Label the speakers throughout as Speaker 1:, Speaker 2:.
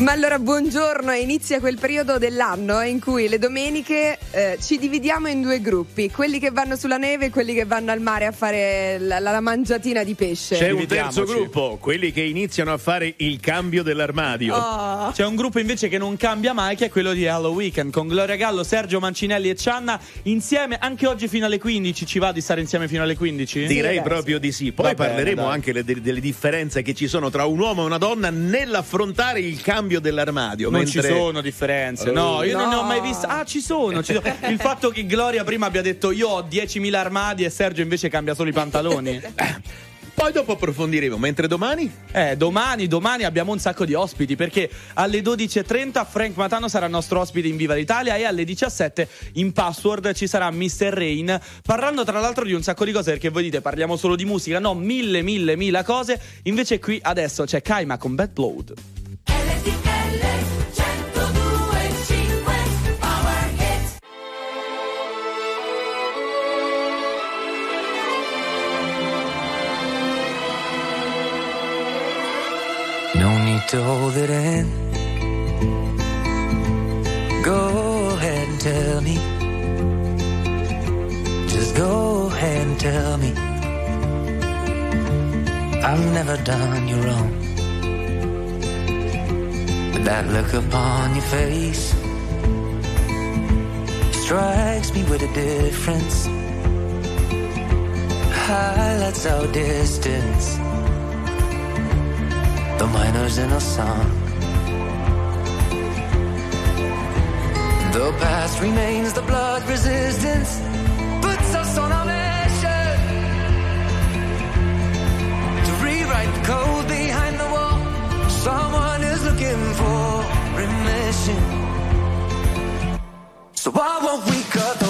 Speaker 1: Ma allora buongiorno, inizia quel periodo dell'anno in cui le domeniche eh, ci dividiamo in due gruppi, quelli che vanno sulla neve e quelli che vanno al mare a fare la, la mangiatina di pesce.
Speaker 2: C'è un terzo gruppo, quelli che iniziano a fare il cambio dell'armadio.
Speaker 1: Oh.
Speaker 3: C'è un gruppo invece che non cambia mai, che è quello di Hello Weekend, con Gloria Gallo, Sergio Mancinelli e Cianna insieme anche oggi fino alle 15. Ci va di stare insieme fino alle 15?
Speaker 2: Direi
Speaker 1: dai,
Speaker 2: proprio di sì. Poi
Speaker 3: Va bene,
Speaker 2: parleremo
Speaker 3: dai.
Speaker 2: anche le- delle, delle differenze che ci sono tra un uomo e una donna nell'affrontare il cambio dell'armadio.
Speaker 3: Non
Speaker 2: mentre-
Speaker 3: ci sono differenze, no, io non ne ho mai viste. Ah, ci sono, ci sono. Il fatto che Gloria prima abbia detto io ho 10.000 armadi e Sergio invece cambia solo i pantaloni.
Speaker 2: Poi dopo approfondiremo, mentre domani
Speaker 3: Eh, domani, domani abbiamo un sacco di ospiti perché alle 12.30 Frank Matano sarà il nostro ospite in Viva l'Italia e alle 17 in Password ci sarà Mr. Rain parlando tra l'altro di un sacco di cose perché voi dite parliamo solo di musica, no, mille, mille, mille cose. Invece qui adesso c'è Kaima con Bad Blood.
Speaker 4: To hold it in. Go ahead and tell me. Just go ahead and tell me. I've never done you wrong. But that look upon your face strikes me with a difference. Highlights our distance the miners in a song. The past remains the blood resistance, puts us on a mission to rewrite the code behind the wall. Someone is looking for remission. So why won't we cut the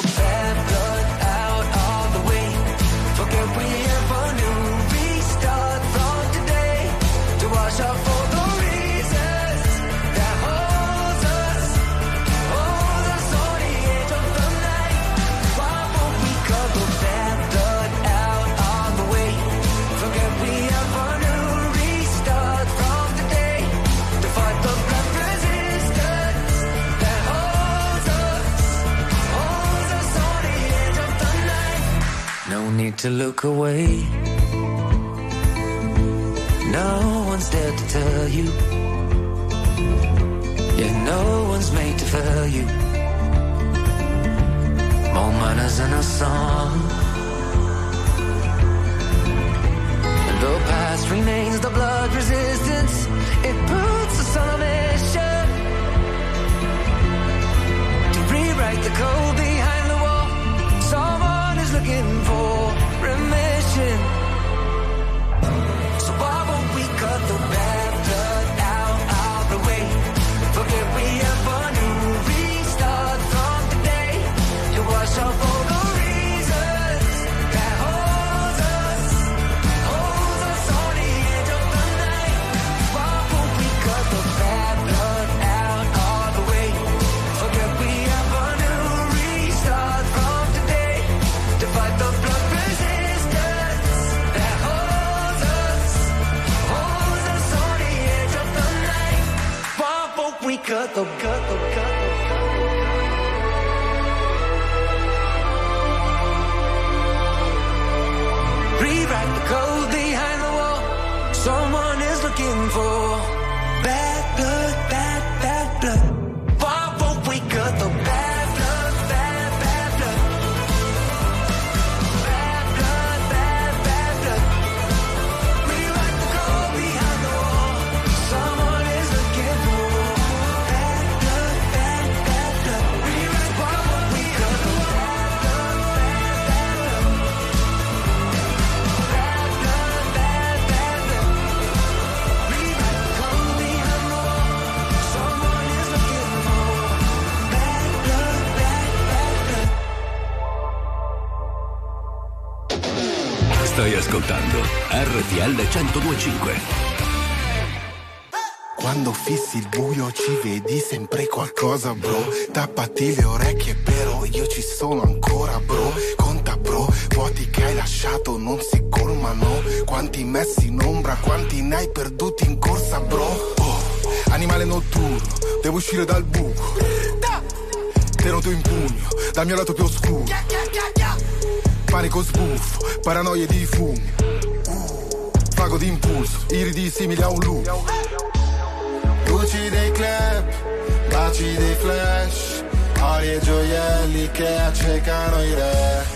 Speaker 4: to look away. No one's there to tell you. Yeah, no one's made to fail you. More manners in a song. And the past remains the blood resistance. It puts us on a mission to rewrite the code
Speaker 5: 1025.
Speaker 6: Quando fissi il buio ci vedi sempre qualcosa, bro. Tappati le orecchie, però io ci sono ancora, bro. Conta, bro. Vuoti che hai lasciato non si colmano. Quanti messi in ombra, quanti ne hai perduti in corsa, bro. Oh, Animale notturno, devo uscire dal buco. Tenuto in pugno, dal mio lato più oscuro. Panico sbuffo, paranoie di fumi. Vago di impulso, iridi simili a un lupo. Luci dei club, baci dei flash, ori e gioielli che accecano i re.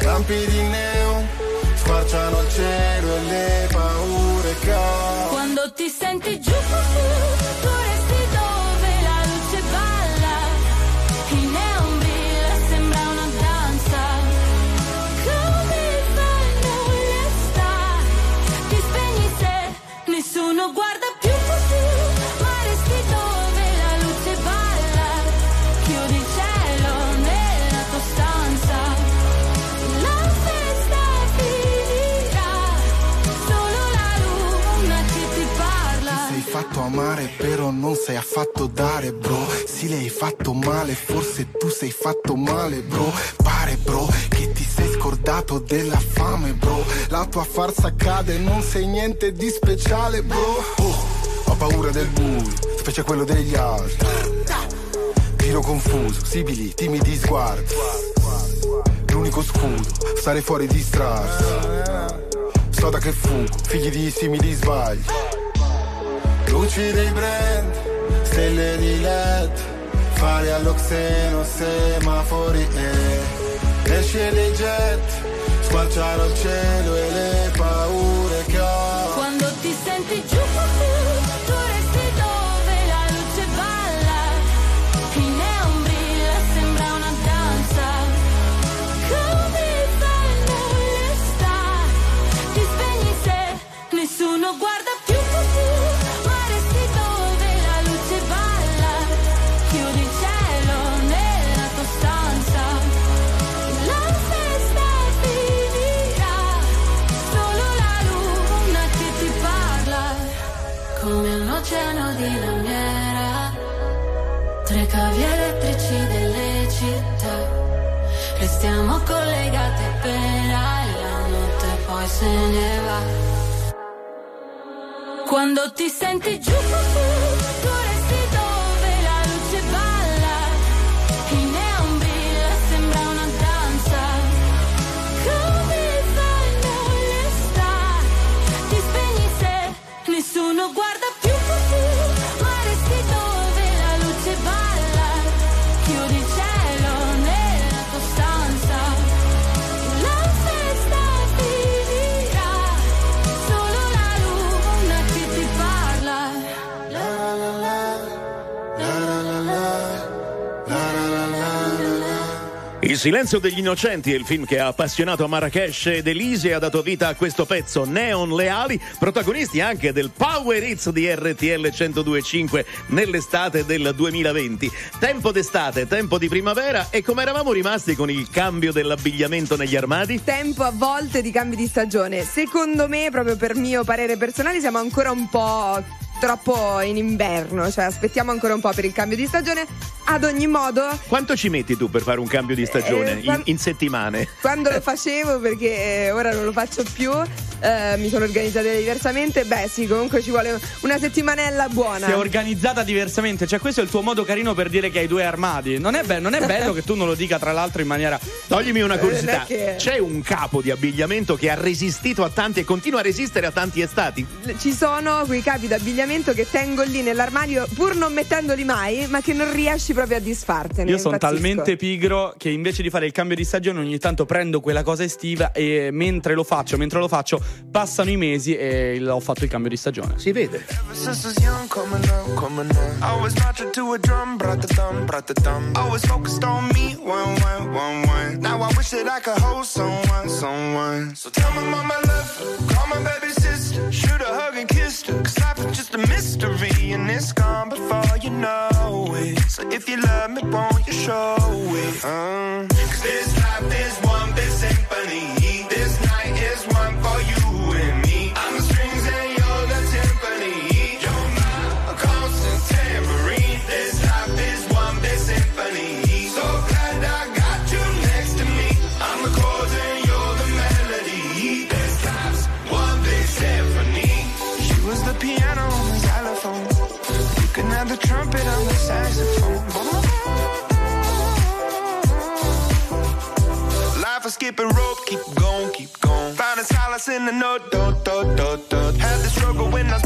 Speaker 6: Lampi di neon, squarciano il cielo e le paure che ho.
Speaker 7: Quando ti senti giù,
Speaker 6: però non sei affatto dare bro. Sì le fatto male forse tu sei fatto male bro. Pare bro che ti sei scordato della fame bro. La tua farsa cade non sei niente di speciale bro. Oh, ho paura del buio, specie quello degli altri. Giro confuso, sibili, timidi sguardi. L'unico scudo, stare fuori distrarsi So da che fugo, figli di simili sbagli Luci dei brand, stelle di led Fari all'oxeno, semafori e Esce dei jet, squarciano il cielo e le paure che ho.
Speaker 7: Quando ti senti giù, se ne va. Quando ti senti giù Il
Speaker 2: silenzio degli innocenti è il film che ha appassionato Marrakesh ed Elise e ha dato vita a questo pezzo Neon Leali, protagonisti anche del Power Hits di RTL 1025 nell'estate del 2020. Tempo d'estate, tempo di primavera e come eravamo rimasti con il cambio dell'abbigliamento negli armadi?
Speaker 1: Tempo a volte di cambi di stagione. Secondo me, proprio per mio parere personale, siamo ancora un po' troppo in inverno, cioè aspettiamo ancora un po' per il cambio di stagione. Ad ogni modo,
Speaker 2: Quanto ci metti tu per fare un cambio di stagione
Speaker 1: Eh, quan-
Speaker 2: in, in settimane?
Speaker 1: quando lo facevo, perché eh, ora non lo faccio più, eh, mi sono organizzata diversamente. Beh, sì, comunque ci vuole una settimanella buona.
Speaker 3: Si è organizzata diversamente, cioè questo è il tuo modo carino per dire che hai due armadi. Non è, be- non è bello che tu non lo dica tra l'altro in maniera...
Speaker 2: Toglimi una curiosità,
Speaker 1: non è che-
Speaker 2: c'è un capo di abbigliamento che ha resistito a tanti e continua a resistere a tanti estati?
Speaker 1: Ci sono quei capi d'abbigliamento che tengo lì nell'armadio pur non mettendoli mai, ma che non riesci proprio a disfartene.
Speaker 3: Io sono talmente pigro che invece di fare il cambio di stagione ogni tanto prendo quella cosa estiva e mentre lo faccio, mentre lo faccio, passano i mesi e ho fatto il cambio di stagione.
Speaker 2: Si vede.
Speaker 8: Now I wish that I could hold someone, someone. So tell my mama I love her, call my baby sister, dancing and
Speaker 9: no, do do do do. Had the struggle when I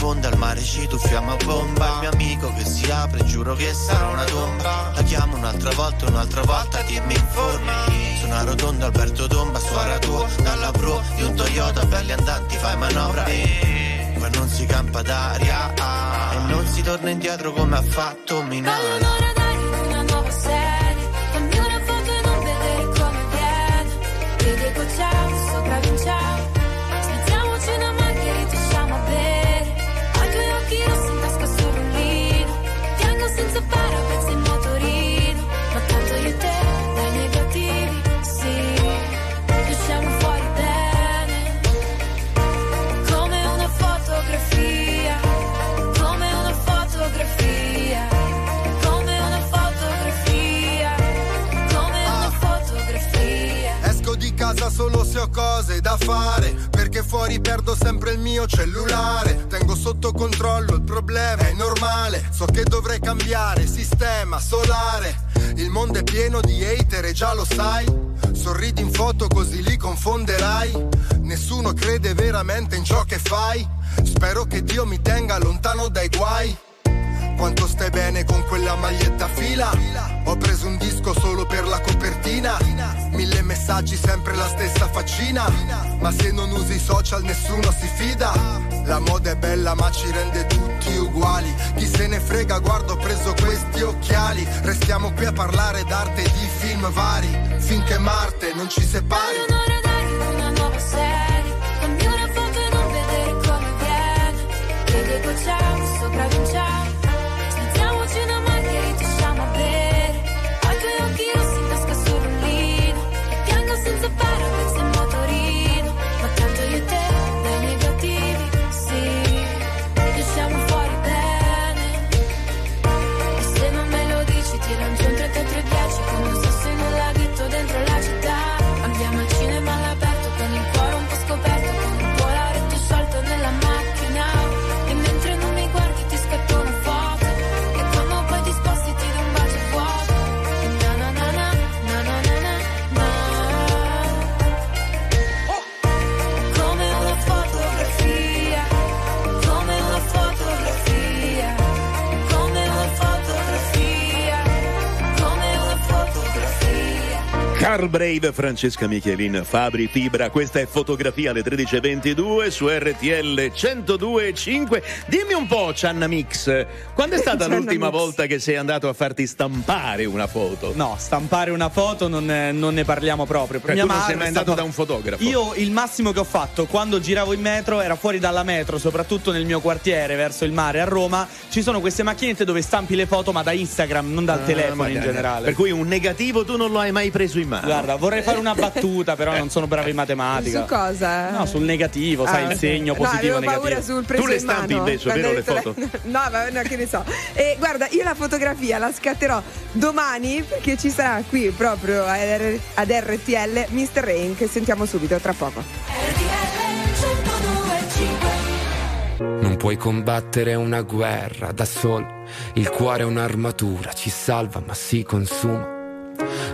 Speaker 10: Fonda al mare ci tuffiamo a bomba. Il mio amico che si apre giuro che sarà una tomba. La chiamo un'altra volta, un'altra volta che mi informi. Sono a rotonda Alberto Tomba, suora tuo Dalla pro di un Toyota, belli andanti fai manovra. E qua non si campa d'aria ah, E non si torna indietro come ha fatto
Speaker 7: Voglio
Speaker 11: se ho cose da fare Perché fuori perdo sempre il mio cellulare. Tengo sotto controllo il problema, è normale. So che dovrei cambiare sistema solare. Il mondo è pieno di hater e già lo sai. Sorridi in foto così li confonderai. Nessuno crede veramente in ciò che fai. Spero che Dio mi tenga lontano dai guai quanto stai bene con quella maglietta a fila. Ho preso un disco solo per la copertina. Mille messaggi, sempre la stessa faccina. Ma se non usi i social nessuno si fida. La moda è bella ma ci rende tutti uguali. Chi se ne frega, guardo ho preso questi occhiali. Restiamo qui a parlare d'arte e di film vari. Finché Marte non ci separi.
Speaker 7: Una foto e non vedere come viene. Dico ciao, sopra
Speaker 2: Carl Brave, Francesca Michelin, Fabri Fibra, questa è fotografia alle 13.22 su RTL 102.5. Dimmi un po', Cianna Mix, quando è stata l'ultima
Speaker 1: Mix.
Speaker 2: volta che sei andato a farti stampare una foto?
Speaker 3: No, stampare una foto non, eh, non ne parliamo proprio.
Speaker 2: Cioè,
Speaker 3: Mia
Speaker 2: tu non sei mai andato da un fotografo?
Speaker 3: Io il massimo che ho fatto quando giravo in metro era fuori dalla metro, soprattutto nel mio quartiere verso il mare a Roma. Ci sono queste macchinette dove stampi le foto, ma da Instagram, non dal
Speaker 2: Ah,
Speaker 3: telefono in generale.
Speaker 2: Per cui un negativo tu non lo hai mai preso in mano.
Speaker 3: Guarda, vorrei fare una battuta, però non sono bravo in matematica.
Speaker 1: Su cosa?
Speaker 3: No, sul negativo, sai,
Speaker 1: Ah,
Speaker 3: il segno
Speaker 1: no,
Speaker 3: positivo
Speaker 1: paura
Speaker 3: negativo.
Speaker 1: sul preso
Speaker 2: Tu le
Speaker 1: in
Speaker 2: stampi
Speaker 1: mano,
Speaker 2: invece, vero, le foto?
Speaker 1: No, ma no, che ne so. E guarda, io la fotografia la scatterò domani perché ci sarà qui proprio ad RTL Mr. Rain che sentiamo subito tra poco.
Speaker 12: Non puoi combattere una guerra da solo, il cuore è un'armatura, ci salva ma si consuma.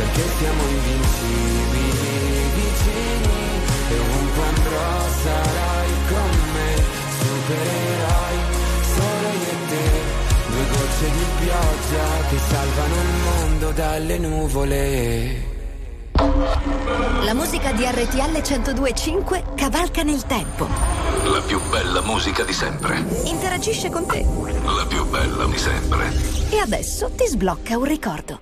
Speaker 12: Perché siamo invincibili vicini e ovunque andrò sarai con me, supereroi solo io e te. Due gocce di pioggia che salvano il mondo dalle nuvole.
Speaker 13: La musica di RTL 102.5 cavalca nel tempo.
Speaker 5: La più bella musica di sempre.
Speaker 13: Interagisce con te.
Speaker 5: La più bella di sempre.
Speaker 13: E adesso ti sblocca un ricordo.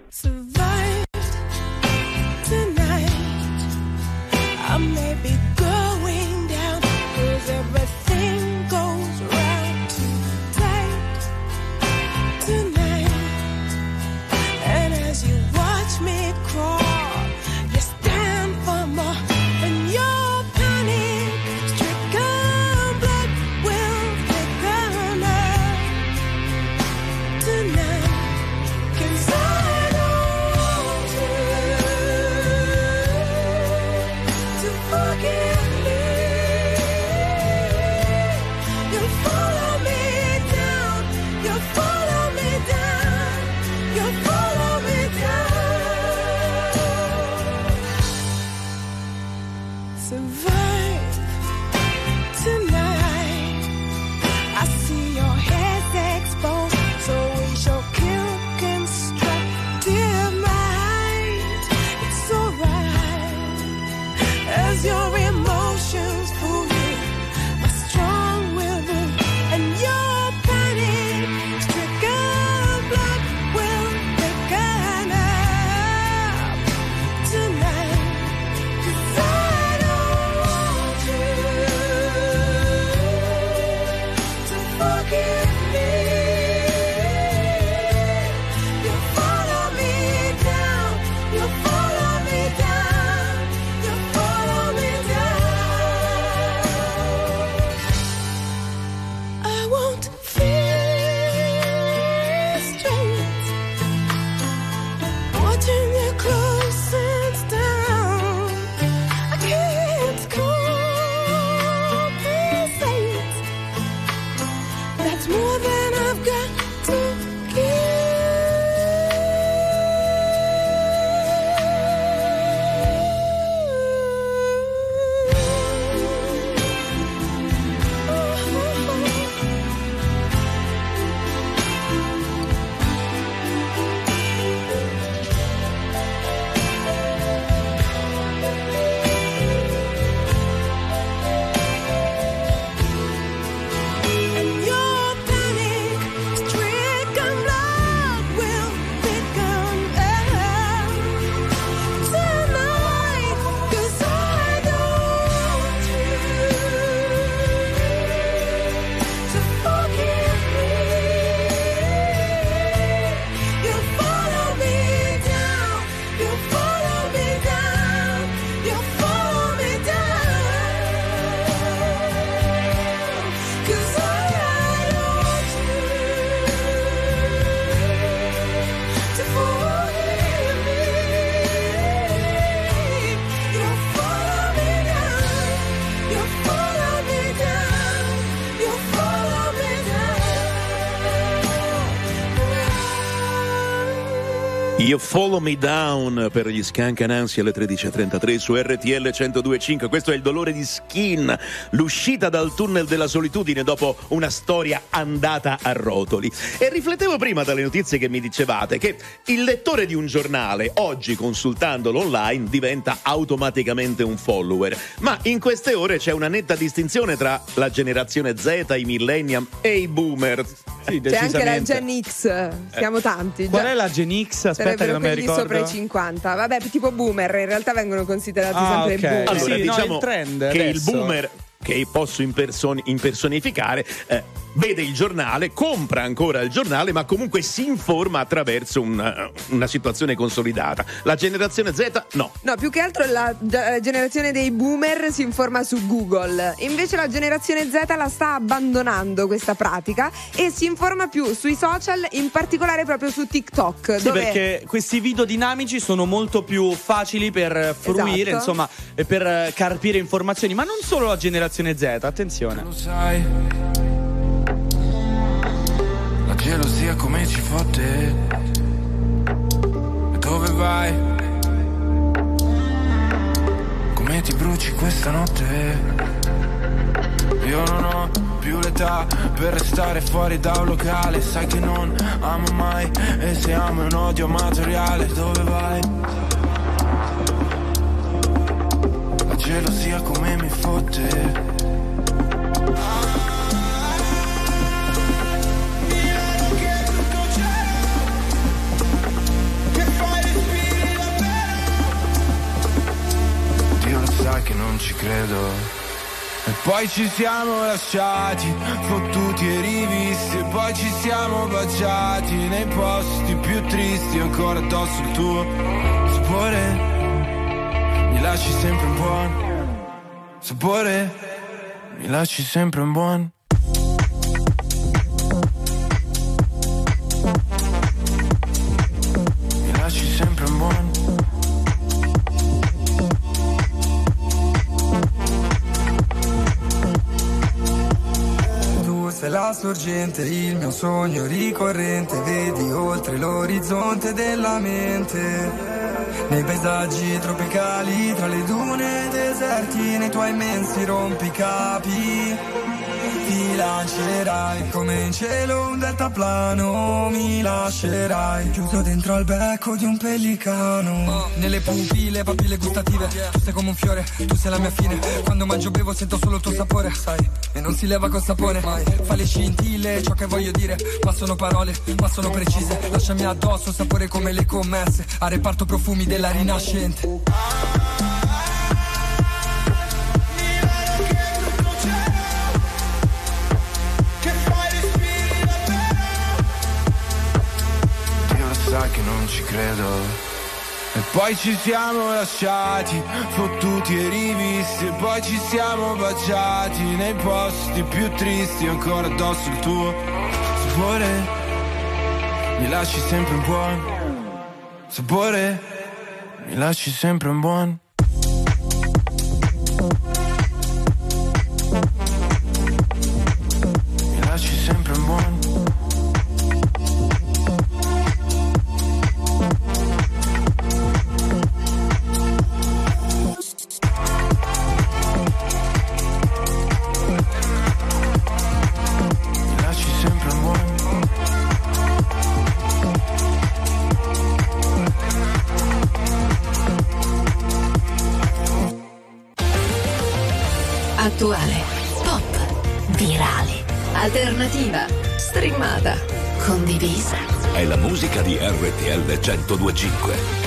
Speaker 7: You
Speaker 2: Follow Me Down per gli Scancanansi alle 13.33 su RTL 102.5. Questo è il dolore di Skin, l'uscita dal tunnel della solitudine dopo una storia andata a rotoli. E riflettevo prima dalle notizie che mi dicevate che il lettore di un giornale, oggi consultandolo online, diventa automaticamente un follower. Ma in queste ore c'è una netta distinzione tra la generazione Z, i millennium e i boomer.
Speaker 3: Sì,
Speaker 1: C'è anche la. Gen X, siamo tanti.
Speaker 3: Qual
Speaker 1: già-
Speaker 3: è la Gen X? Aspetta che
Speaker 1: Sarebbero
Speaker 3: non
Speaker 1: quelli
Speaker 3: ricordo.
Speaker 1: sopra i 50. Vabbè, tipo boomer, in realtà vengono considerati
Speaker 3: Ah,
Speaker 1: sempre
Speaker 3: ok.
Speaker 1: boomer.
Speaker 2: Allora,
Speaker 3: Sì, no,
Speaker 2: diciamo
Speaker 3: il trend
Speaker 2: che
Speaker 3: adesso.
Speaker 2: il boomer che posso imperson- impersonificare eh, vede il giornale, compra ancora il giornale, ma comunque si informa attraverso un- una situazione consolidata. La generazione Z no.
Speaker 1: No, più che altro la, la generazione dei boomer si informa su Google. Invece la generazione Z la sta abbandonando questa pratica e si informa più sui social, in particolare proprio su TikTok.
Speaker 3: Sì,
Speaker 1: dove
Speaker 3: perché questi video dinamici sono molto più facili per fruire,
Speaker 1: Esatto.
Speaker 3: insomma, e per eh, carpire informazioni, ma non solo la generazione Z, attenzione.
Speaker 14: Lo sai, gelosia come ci fotte. Dove vai? Come ti bruci questa notte? Io non ho più l'età per restare fuori da un locale. Sai che non amo mai e se amo è un odio amatoriale. Dove vai? La gelosia come mi fotte. Sai che non ci credo. E poi ci siamo lasciati, fottuti e rivisti, e poi ci siamo baciati nei posti più tristi, ancora addosso il tuo sapore. Mi lasci sempre un buon sapore, mi lasci sempre un buon.
Speaker 15: Sorgente, il mio sogno ricorrente, vedi oltre l'orizzonte della mente. Nei paesaggi tropicali, tra le dune deserti, nei tuoi immensi rompicapi. Ti lancerai come in cielo un deltaplano, mi lascerai chiuso dentro al becco di un pellicano. Nelle pupille, papille gustative, tu sei come un fiore, tu sei la mia fine. Quando mangio bevo sento solo il tuo sapore, sai, e non si leva col sapone. Fa le scintille, ciò che voglio dire, ma sono parole, ma sono precise. Lasciami addosso sapore come le commesse, a reparto profumi della rinascente.
Speaker 14: Credo. E poi ci siamo lasciati, fottuti e rivisti, e poi ci siamo baciati nei posti più tristi, ancora addosso il tuo sapore. Mi lasci sempre un buon sapore, mi lasci sempre un buon.
Speaker 7: 1025.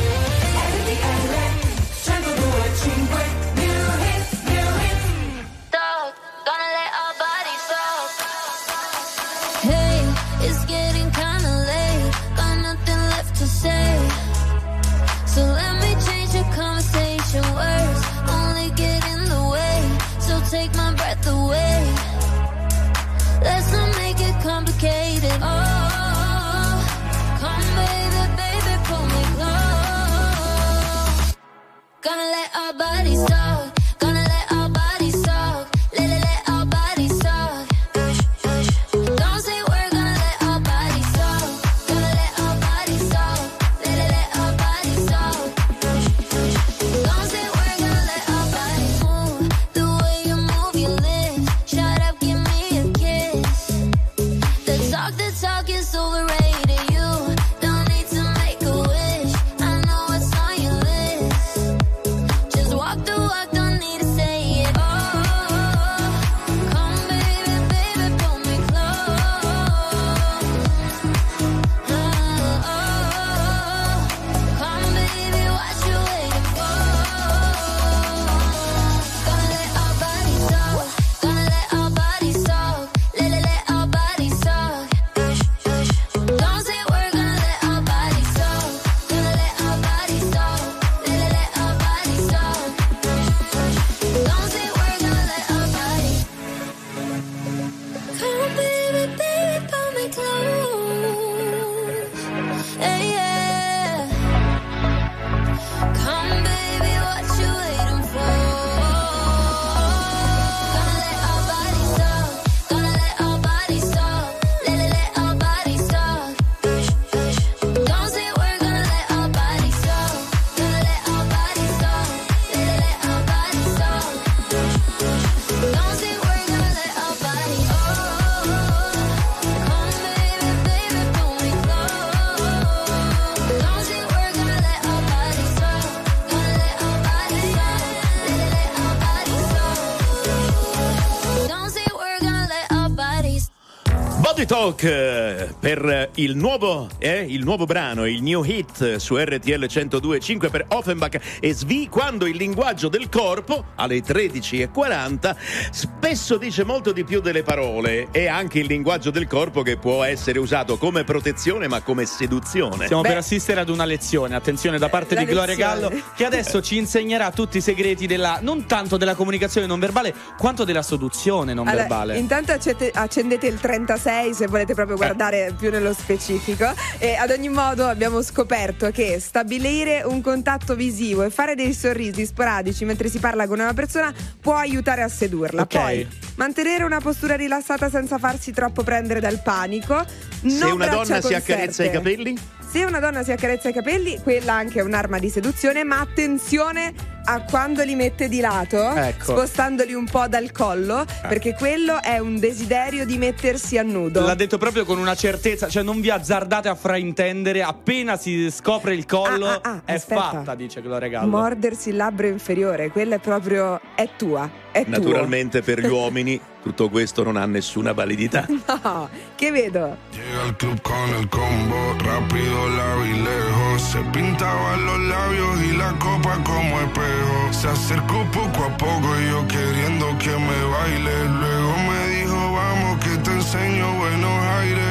Speaker 2: Okay. Per il nuovo, eh, il nuovo brano, il new hit su RTL 102.5 per Offenbach e Svi quando il linguaggio del corpo alle 13.40 spesso dice molto di più delle parole e anche il linguaggio del corpo che può essere usato come protezione ma come seduzione.
Speaker 3: Stiamo per assistere ad una lezione, attenzione da parte
Speaker 1: La
Speaker 3: di Gloria
Speaker 1: lezione.
Speaker 3: Gallo, che adesso ci insegnerà tutti i segreti della non tanto della comunicazione non verbale, quanto della seduzione non
Speaker 1: Allora,
Speaker 3: verbale.
Speaker 1: intanto accete- accendete il 36 se volete proprio guardare più nello specifico e ad ogni modo abbiamo scoperto che stabilire un contatto visivo e fare dei sorrisi sporadici mentre si parla con una persona può aiutare a sedurla.
Speaker 3: Ok.
Speaker 1: Poi mantenere una postura rilassata senza farsi troppo prendere dal panico.
Speaker 2: Se
Speaker 1: non
Speaker 2: una
Speaker 1: braccia
Speaker 2: donna si accarezza i capelli?
Speaker 1: Se una donna si accarezza i capelli, quella anche è un'arma di seduzione, ma attenzione a quando li mette di lato,
Speaker 3: Ecco.
Speaker 1: spostandoli un po' dal collo, perché quello è un desiderio di mettersi a nudo.
Speaker 3: L'ha detto proprio con una certezza, cioè non vi azzardate a fraintendere, appena si scopre il collo
Speaker 1: Ah, ah, ah,
Speaker 3: è
Speaker 1: aspetta.
Speaker 3: fatta, dice Gloria Gallo.
Speaker 1: Mordersi il labbro inferiore, quella è proprio è tua, è tuo.
Speaker 2: Naturalmente per gli uomini tutto questo non ha nessuna validità.
Speaker 1: No, che vedo?
Speaker 8: Llega al club con el combo, rápido la vi lejos. Se pintaba los labios y la copa como espejo. Se acercó poco a poco y yo queriendo que me baile. Luego me dijo, vamos que te enseño buenos aires.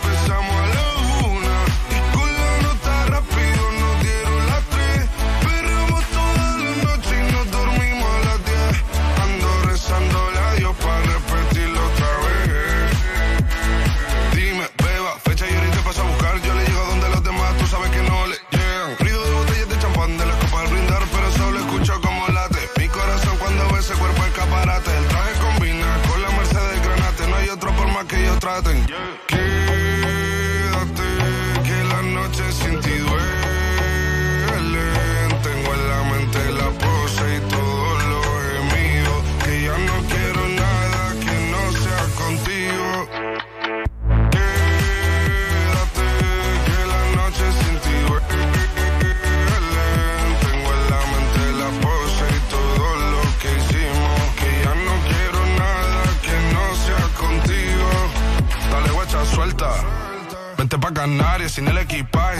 Speaker 8: que ellos traten. Quédate, que la noche sin ti duele.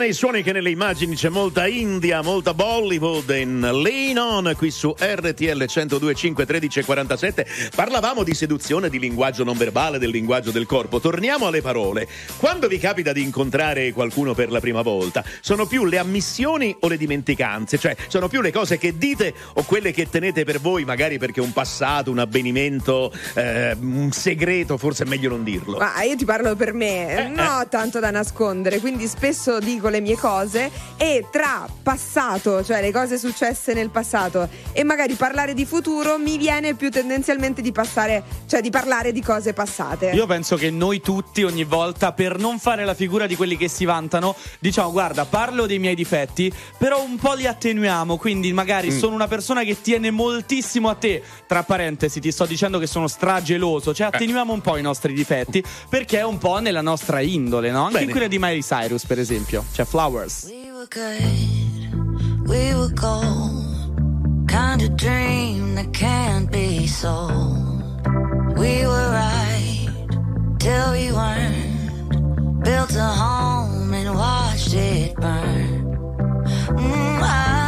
Speaker 2: nei suoni che nelle immagini c'è molta India, molta Bollywood in Lean On qui su RTL 1025 1347. Parlavamo di seduzione, di linguaggio non verbale, del linguaggio del corpo. Torniamo alle parole. Quando vi capita di incontrare qualcuno per la prima volta, sono più le ammissioni o le dimenticanze? Cioè, sono più le cose che dite o quelle che tenete per voi, magari perché un passato, un avvenimento, eh, un segreto, forse è meglio non dirlo.
Speaker 1: Ma io ti parlo per me, non ho tanto da nascondere, quindi spesso dico le mie cose e tra passato, cioè le cose successe nel passato e magari parlare di futuro mi viene più tendenzialmente di passare, cioè di parlare di cose passate.
Speaker 3: Io penso che noi tutti ogni volta, per non fare la figura di quelli che si vantano, diciamo guarda, parlo dei miei difetti, però un po' li attenuiamo, quindi magari sono una persona che tiene moltissimo a te, tra parentesi ti sto dicendo che sono strageloso, cioè attenuiamo un po' i nostri difetti, perché è un po' nella nostra indole, no? Anche
Speaker 2: Bene.
Speaker 3: in quella di Miley Cyrus, per esempio, cioè Flowers.
Speaker 7: We were good, we were gold. Kind of dream that can't be sold. We were right till we weren't. Built a home and watched it burn. Mm, I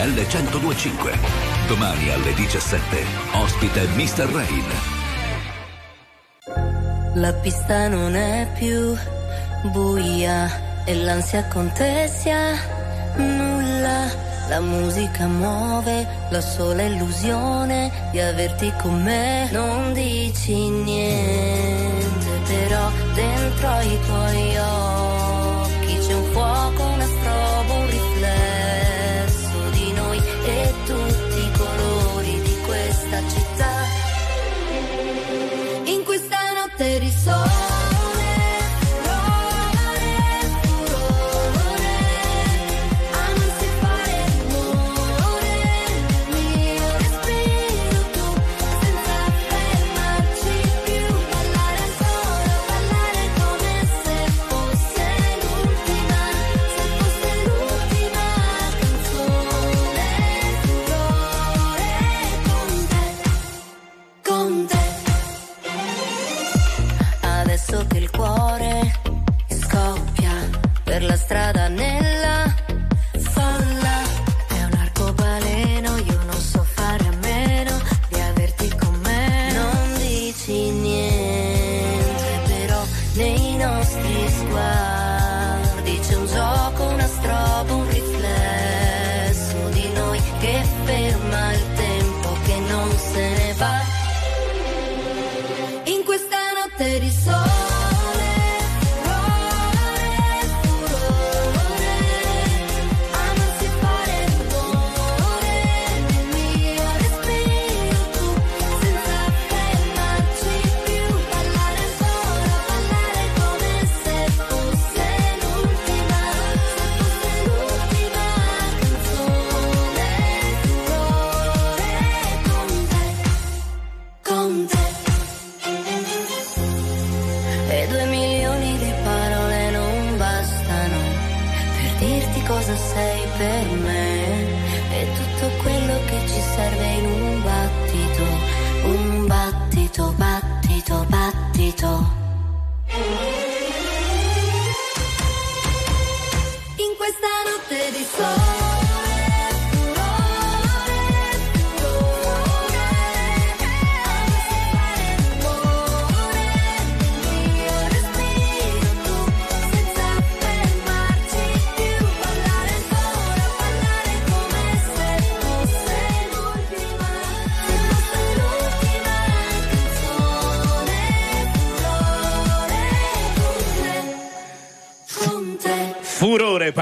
Speaker 5: RTL 1025. Domani alle 17. Ospite Mr. Rain.
Speaker 7: La pista non è più buia e l'ansia contessa nulla. La musica muove la sola illusione di averti con me. Non dici niente, però dentro ai tuoi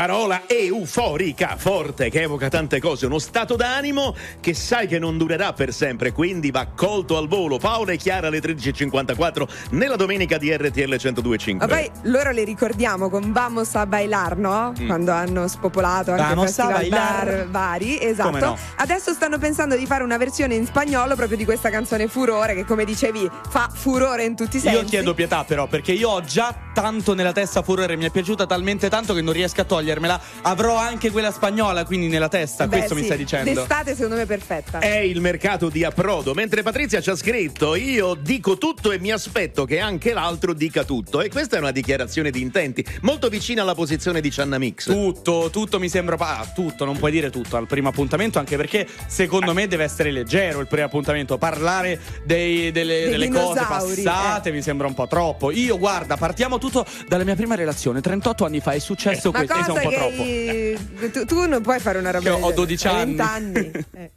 Speaker 7: Furore,
Speaker 2: parola euforica, forte, che evoca tante cose, uno stato d'animo che sai che non durerà per sempre, quindi va colto al volo. Paola e Chiara alle 13.54 nella domenica di RTL 102.5.
Speaker 1: Ma poi loro le ricordiamo con Vamos a bailar, no?
Speaker 2: Mm.
Speaker 1: Quando hanno spopolato anche
Speaker 3: Vamos
Speaker 1: festival
Speaker 3: bailar.
Speaker 1: bar vari, esatto.
Speaker 3: Come no?
Speaker 1: Adesso stanno pensando di fare una versione in spagnolo proprio di questa canzone Furore, che come dicevi fa furore in tutti i sensi.
Speaker 3: Io chiedo pietà però perché io ho già tanto nella testa Furore, mi è piaciuta talmente tanto che non riesco a togliermela. Avrò anche quella spagnola quindi nella testa,
Speaker 1: Beh,
Speaker 3: questo mi
Speaker 1: sì,
Speaker 3: stai dicendo.
Speaker 1: D'estate secondo me è perfetta.
Speaker 2: È il mercato di approdo, mentre Patrizia ci ha scritto io dico tutto e mi aspetto che anche l'altro dica tutto e questa è una dichiarazione di intenti molto vicina alla posizione di Channa Mix.
Speaker 3: Tutto, tutto mi sembra. Ah, tutto, non puoi dire tutto al primo appuntamento, anche perché secondo me deve essere leggero il primo appuntamento. Parlare dei- delle, delle cose passate mi sembra un po' troppo. Io, guarda, partiamo tutto dalla mia prima relazione. 38 anni fa è successo
Speaker 1: Ma
Speaker 3: questo.
Speaker 1: cosa
Speaker 3: sono un po'
Speaker 1: che
Speaker 3: troppo.
Speaker 1: tu, tu non puoi fare una roba
Speaker 3: Che ho
Speaker 1: del genere.
Speaker 3: 12
Speaker 1: Hai
Speaker 3: anni.
Speaker 1: 20 anni. Eh.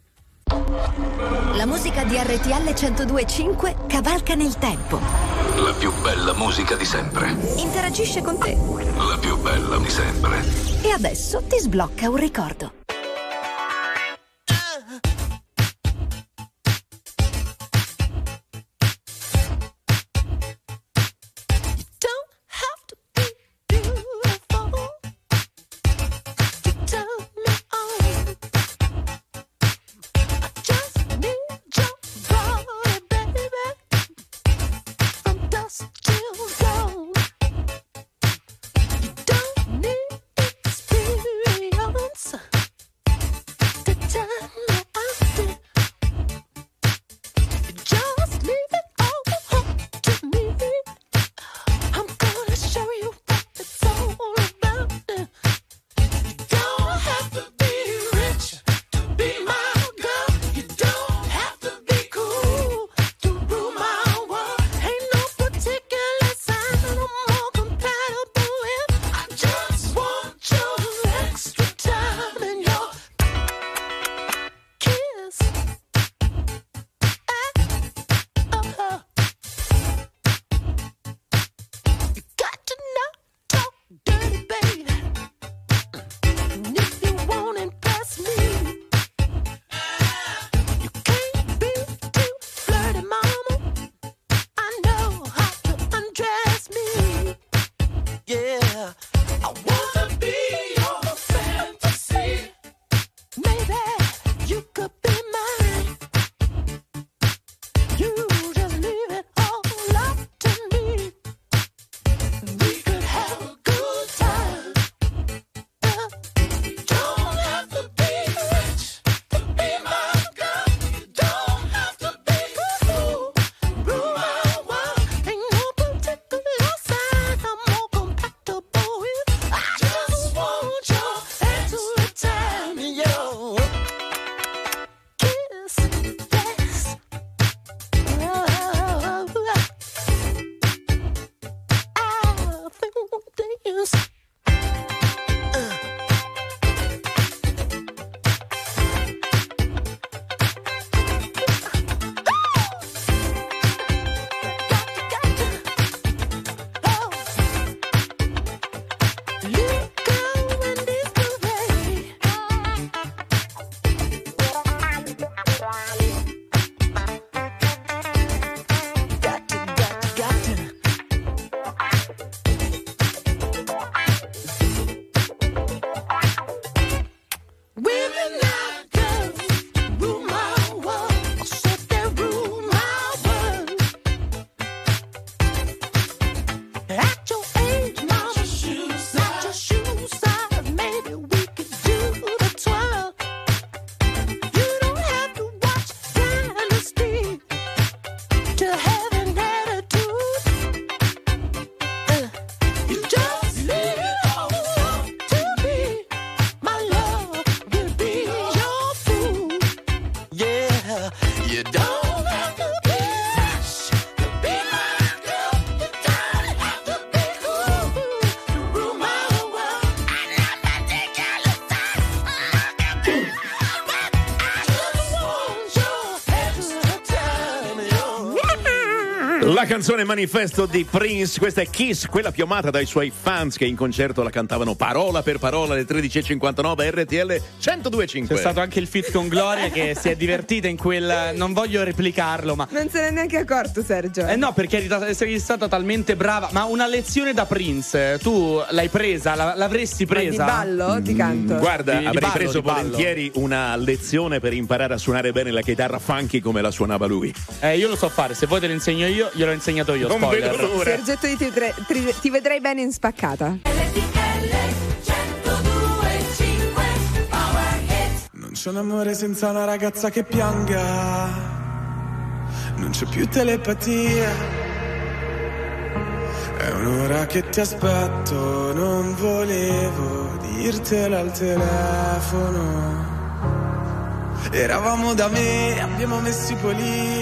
Speaker 13: La musica di RTL 102.5 cavalca nel tempo.
Speaker 5: La più bella musica di sempre.
Speaker 13: Interagisce con te.
Speaker 5: La più bella di sempre.
Speaker 13: E adesso ti sblocca un ricordo.
Speaker 2: Canzone manifesto di Prince, questa è Kiss, quella più amata dai suoi fans che in concerto la cantavano parola per parola alle 13.59 RTL 102.5.
Speaker 3: C'è stato anche il fit con Gloria che si è divertita in quel. Non voglio replicarlo, ma.
Speaker 1: Non se n'è neanche accorto, Sergio.
Speaker 3: Eh no, perché sei stata talmente brava. Ma una lezione da Prince, tu l'hai presa? La- l'avresti
Speaker 1: Ma di
Speaker 3: presa?
Speaker 1: ballo? Di canto?
Speaker 2: Guarda,
Speaker 3: Di- di
Speaker 2: avrei
Speaker 3: ballo,
Speaker 2: preso volentieri una lezione per imparare a suonare bene la chitarra funky come la suonava lui.
Speaker 3: Eh, io lo so fare, se vuoi te lo insegno io, gliel'ho insegnato io.
Speaker 2: Non
Speaker 3: spoiler.
Speaker 2: vedo l'ora.
Speaker 1: Sergetto, ti, vedrei- ti- vedrei bene in spaccata.
Speaker 16: Non c'è un amore senza una ragazza che pianga. Non c'è più telepatia. È un'ora che ti aspetto, non volevo dirtelo al telefono. Eravamo da me, abbiamo messo i police.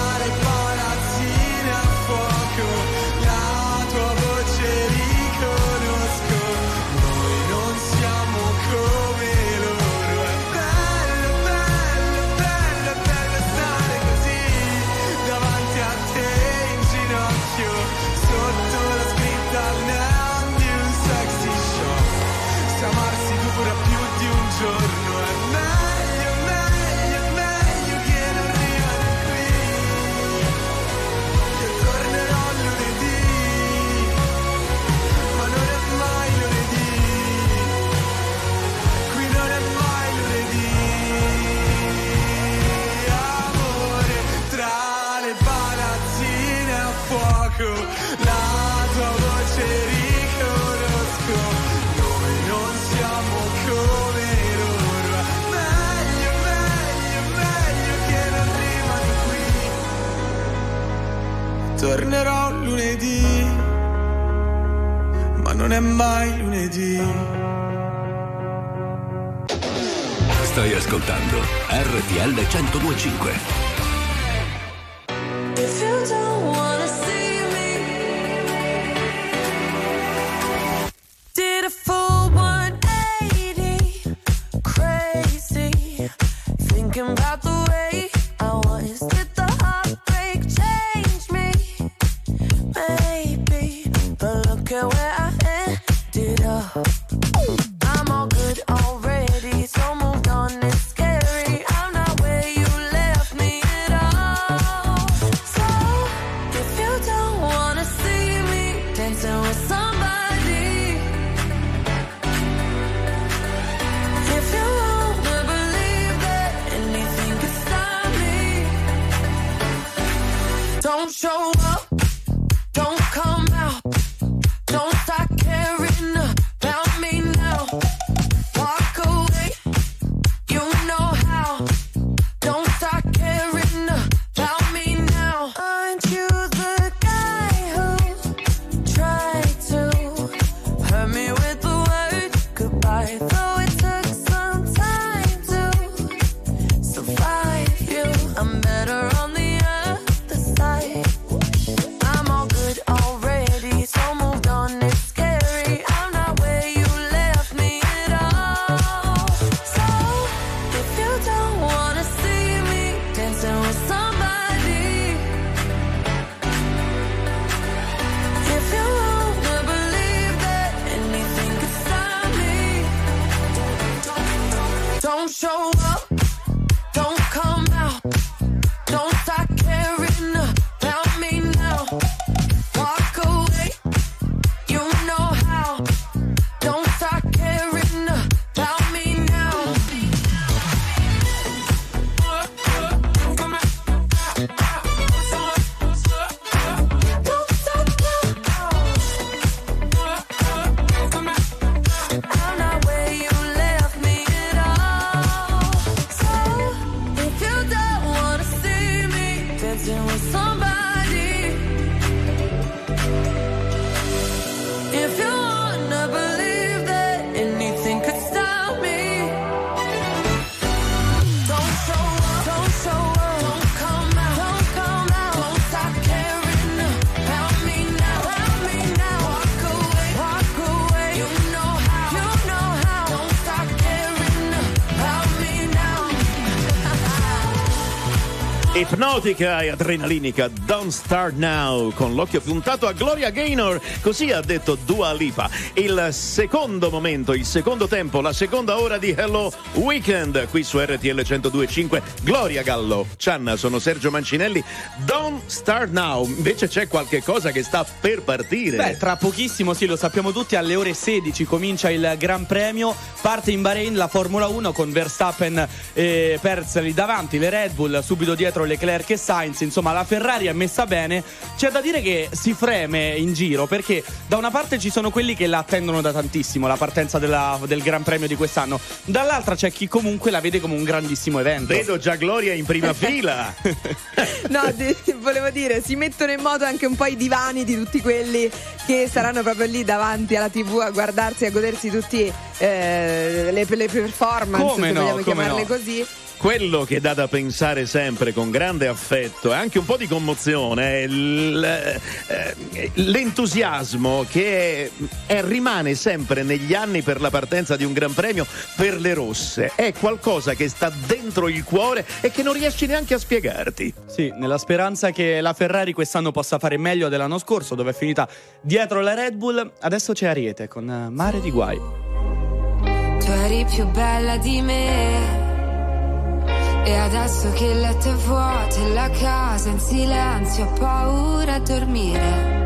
Speaker 16: non è mai lunedì.
Speaker 5: Stai ascoltando RTL 1025.
Speaker 2: Ipnotica e adrenalinica Don't Start Now con l'occhio puntato a Gloria Gaynor così ha detto Dua Lipa. Il secondo momento il secondo tempo la seconda ora di Hello Weekend qui su RTL 102.5 Gloria Gallo Cianna sono Sergio Mancinelli. Don't Start Now invece c'è qualche cosa che sta per partire.
Speaker 3: Beh, tra pochissimo, sì, lo sappiamo tutti, alle ore 16 comincia il Gran Premio, parte in Bahrain la Formula 1 con Verstappen e Perez lì davanti, le Red Bull subito dietro Leclerc e Sainz, insomma la Ferrari è messa bene. C'è da dire che si freme in giro perché da una parte ci sono quelli che la attendono da tantissimo, la partenza della- del Gran Premio di quest'anno, dall'altra c'è chi comunque la vede come un grandissimo evento.
Speaker 2: vedo già Gloria in prima fila
Speaker 1: No, di- volevo dire, si mettono in moto anche un po' i divani di tutti quelli che saranno proprio lì davanti alla TV a guardarsi, a godersi tutti eh, le, le performance,
Speaker 2: Come
Speaker 1: se
Speaker 2: no,
Speaker 1: vogliamo
Speaker 2: come
Speaker 1: chiamarle
Speaker 2: no.
Speaker 1: così.
Speaker 2: Quello che dà da pensare sempre con grande affetto e anche un po' di commozione è eh, l'entusiasmo che è- è- rimane sempre negli anni per la partenza di un Gran Premio per le rosse. È qualcosa che sta dentro il cuore e che non riesci neanche a spiegarti.
Speaker 3: Sì, nella speranza che la Ferrari quest'anno possa fare meglio dell'anno scorso, dove è finita dietro la Red Bull, adesso c'è Ariete con Mare di Guai.
Speaker 17: Tu eri più bella di me. E adesso che il letto è vuoto e la casa in silenzio, ho paura a dormire.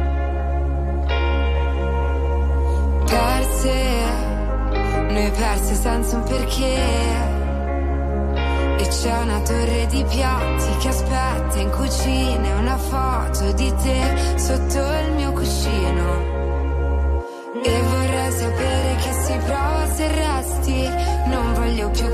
Speaker 17: Perse, noi perse senza un perché. E c'è una torre di piatti che aspetta in cucina una foto di te sotto il mio cuscino. E vorrei sapere che si prova se resti. Non voglio più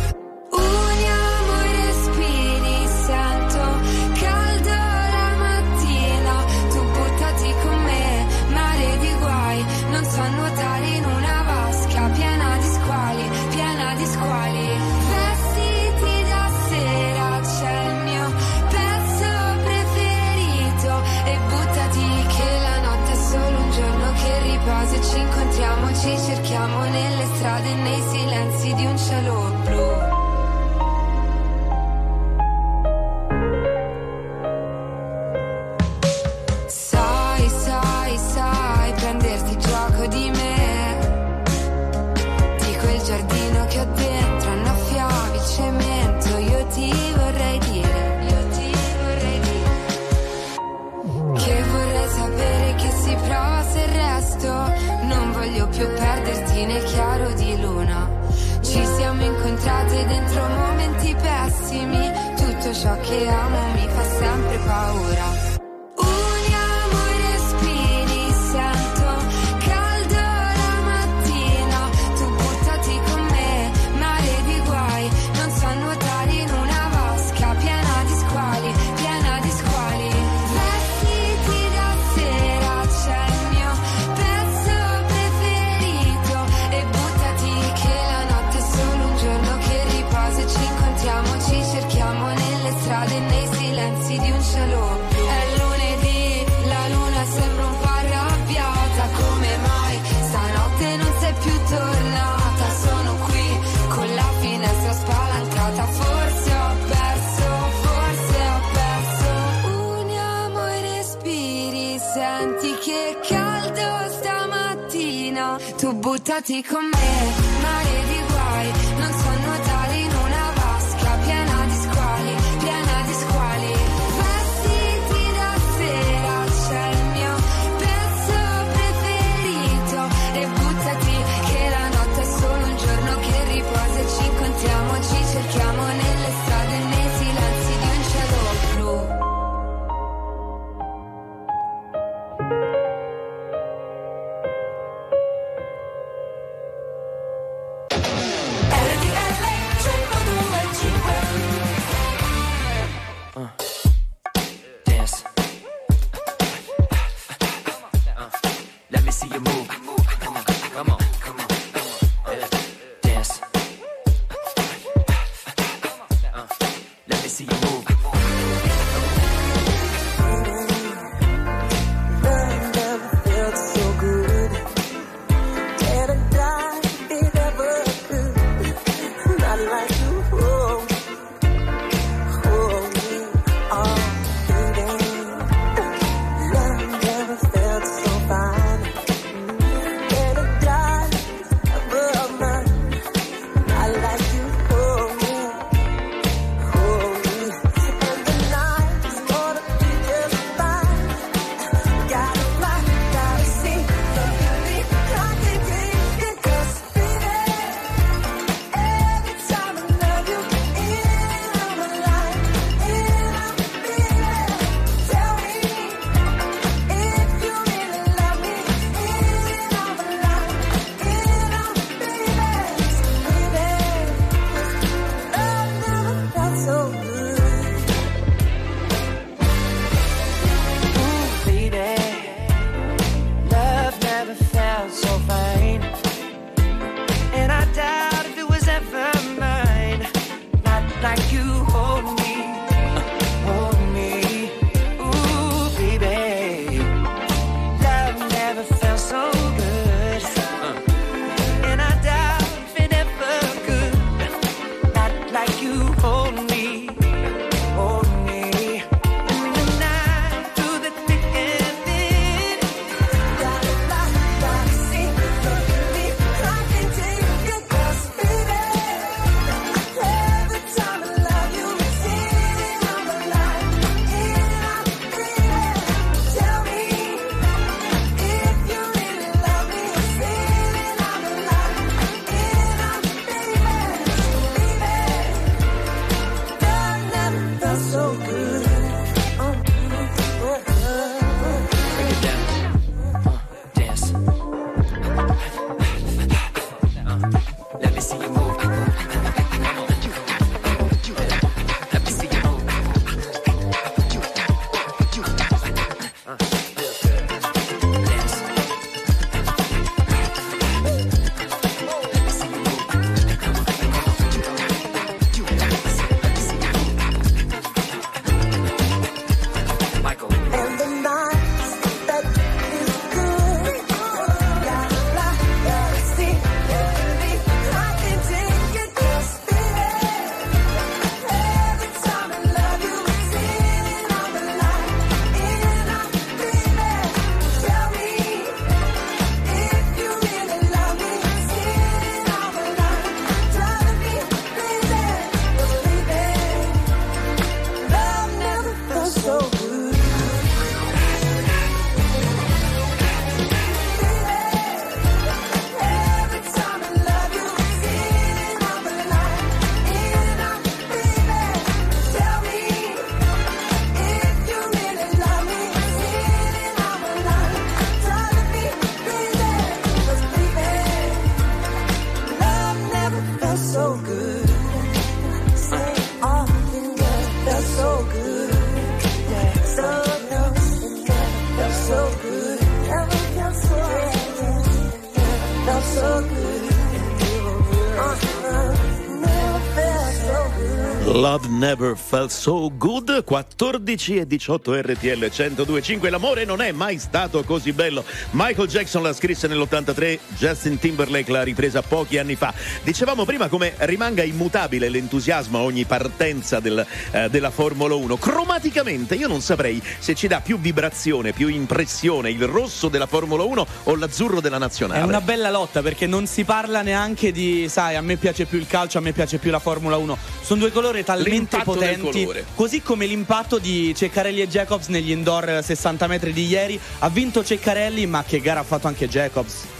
Speaker 17: Tutto ciò buttati con me,
Speaker 18: never felt so good
Speaker 2: 14 e 18 RTL 1025 l'amore non è mai stato così bello. Michael Jackson la scrisse nell'83 Justin Timberlake l'ha ripresa pochi anni fa. Dicevamo prima come rimanga immutabile l'entusiasmo a ogni partenza del, eh, della Formula 1 cromaticamente io non saprei se ci dà più vibrazione più impressione il rosso della Formula 1 o l'azzurro della nazionale.
Speaker 3: È una bella lotta perché non si parla neanche di, sai, a me piace più il calcio, a me piace più la Formula 1. Sono due colori talmente potenti. Così come l'impatto di Ceccarelli e Jacobs negli indoor 60 metri di ieri. Ha vinto Ceccarelli, ma che gara ha fatto anche Jacobs?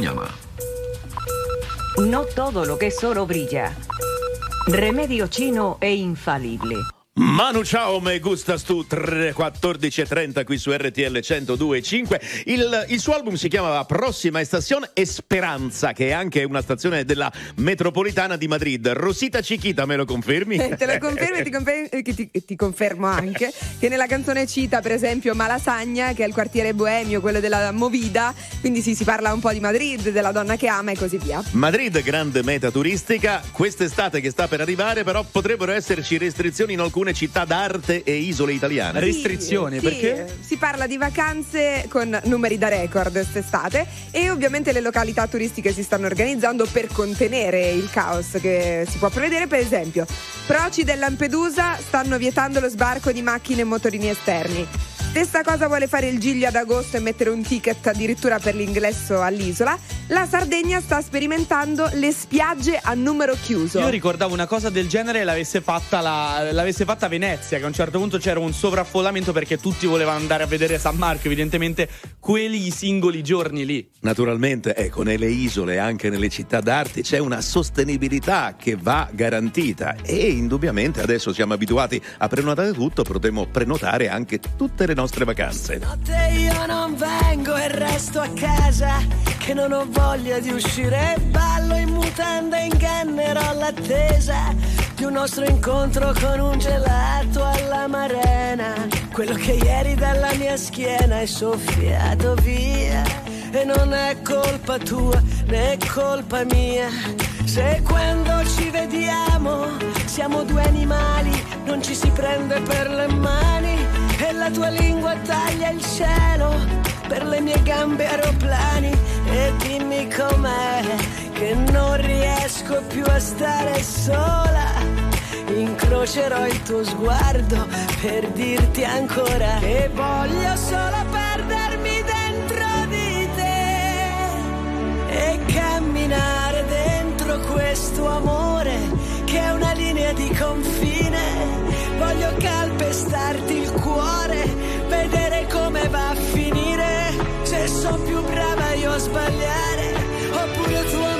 Speaker 5: 5 de la mañana.
Speaker 19: No todo lo que es oro brilla. Remedio chino e infalible.
Speaker 2: Manu ciao, me gustas tu 3, 14 e 30 qui su RTL 102.5 il, il suo album si chiama Prossima Estazione Esperanza che è anche una stazione della metropolitana di Madrid Rosita Chiquita me lo confermi?
Speaker 1: Eh, Te lo confermo e ti, confer- eh, ti- ti confermo anche che nella canzone cita per esempio Malasagna che è il quartiere boemio, quello della Movida, quindi sì, si parla un po' di Madrid, della donna che ama e così via.
Speaker 2: Madrid, grande meta turistica, quest'estate che sta per arrivare, però potrebbero esserci restrizioni in alcune città d'arte e isole italiane.
Speaker 3: Restrizioni,
Speaker 1: Sì,
Speaker 3: perché?
Speaker 1: Si parla di vacanze con numeri da record quest'estate e ovviamente le località turistiche si stanno organizzando per contenere il caos che si può prevedere. Per esempio, Procide e Lampedusa stanno vietando lo sbarco di macchine e motorini esterni. Stessa cosa vuole fare il Giglio ad agosto e mettere un ticket addirittura per l'ingresso all'isola. La Sardegna sta sperimentando le spiagge a numero chiuso.
Speaker 3: Io ricordavo una cosa del genere l'avesse fatta, la- l'avesse fatta Venezia, che a un certo punto c'era un sovraffollamento perché tutti volevano andare a vedere San Marco, evidentemente quelli singoli giorni lì.
Speaker 2: Naturalmente, ecco, nelle isole e anche nelle città d'arte c'è una sostenibilità che va garantita e indubbiamente adesso siamo abituati a prenotare tutto, potremo prenotare anche tutte le nostre vacanze.
Speaker 20: Notte io non vengo e resto a casa Che non ho voglia di uscire Ballo in mutanda e ingannerò l'attesa Di un nostro incontro con un gelato alla marena Quello che ieri dalla mia schiena è soffiato via E non è colpa tua né colpa mia Se quando ci vediamo siamo due animali Non ci si prende per le mani e la tua lingua taglia il cielo per le mie gambe aeroplani e dimmi com'è che non riesco più a stare sola. Incrocerò il tuo sguardo per dirti ancora che voglio solo perdermi dentro di te e camminare dentro questo amore che è una linea di confine. Voglio calpestarti il cuore, vedere come va a finire. Se sono più brava io a sbagliare, oppure tu a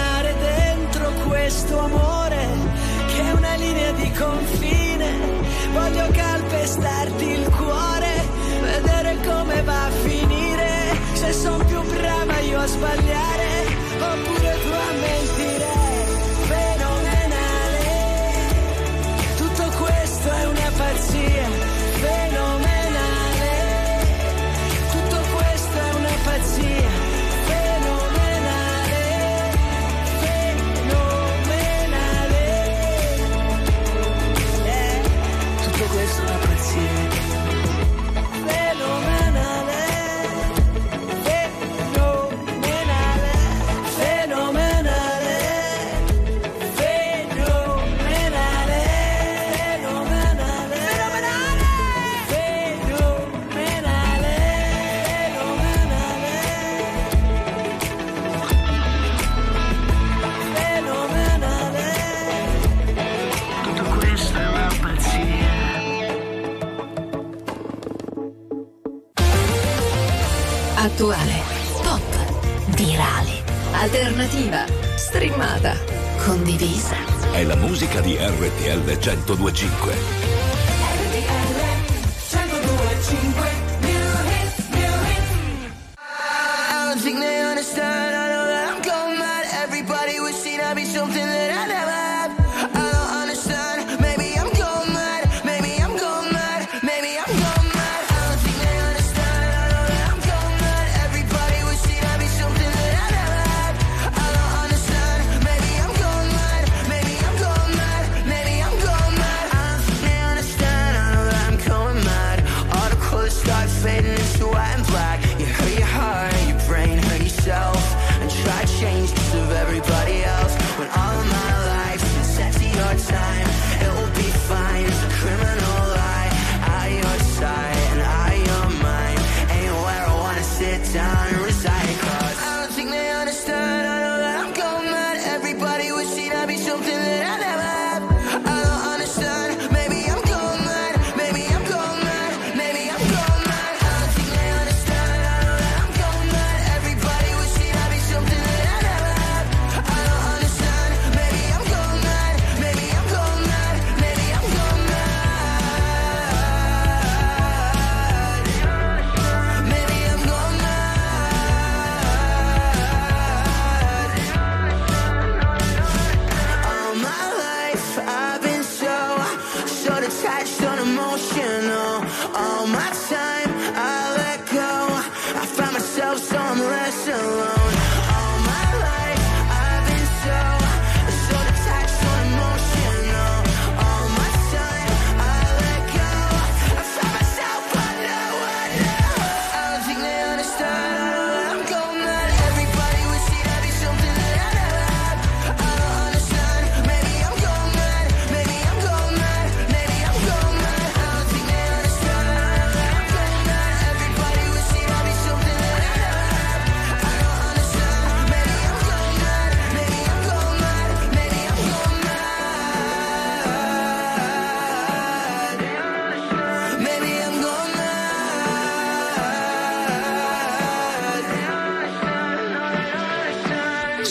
Speaker 20: questo amore che è una linea di confine. Voglio calpestarti il cuore, vedere come va a finire. Se sono più brava io a sbagliare, oppure
Speaker 21: 1025.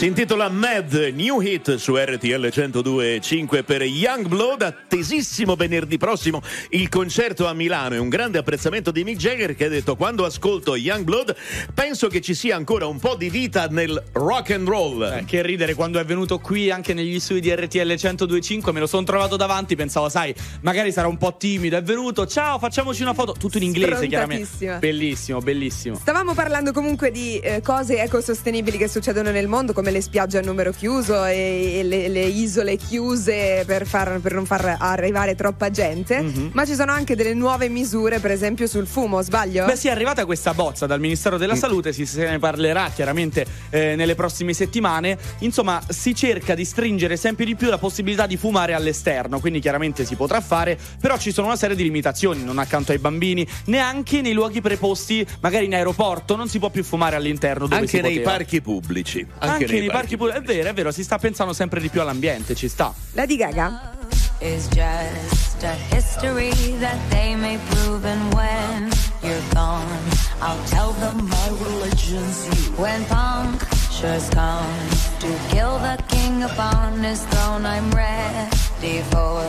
Speaker 2: Si intitola Mad New Hit su RTL 102.5 per Young Blood. Attesissimo venerdì prossimo il concerto a Milano. e un grande apprezzamento di Mick Jagger che ha detto: Quando ascolto Young Blood penso che ci sia ancora un po' di vita nel rock and roll.
Speaker 3: Eh, che ridere quando è venuto qui anche negli studi di RTL 102.5. Me lo sono trovato davanti. Pensavo, sai, magari sarà un po' timido. È venuto, ciao, facciamoci una foto. Tutto in inglese, chiaramente. Bellissimo, bellissimo.
Speaker 1: Stavamo parlando comunque di eh, cose ecosostenibili che succedono nel mondo, come le spiagge a numero chiuso e, e le, le isole chiuse per, far- per non far arrivare troppa gente,
Speaker 3: Mhm.
Speaker 1: ma ci sono anche delle nuove misure, per esempio sul fumo, sbaglio?
Speaker 3: Beh, sì, è arrivata questa bozza dal Ministero della Salute, si se ne parlerà chiaramente eh, nelle prossime settimane. Insomma, si cerca di stringere sempre di più la possibilità di fumare all'esterno, quindi chiaramente si potrà fare, però ci sono una serie di limitazioni, non accanto ai bambini, neanche nei luoghi preposti, magari in aeroporto, non si può più fumare all'interno dove si
Speaker 2: Anche nei
Speaker 3: poteva.
Speaker 2: parchi pubblici.
Speaker 3: Anche, nei, parchi pubblici, è vero, è vero, si sta pensando sempre di più all'ambiente, ci sta.
Speaker 1: Lady Gaga?
Speaker 7: is just a history that they may prove and when you're gone I'll tell them my religion's you when punctures come to kill the king upon his throne I'm ready for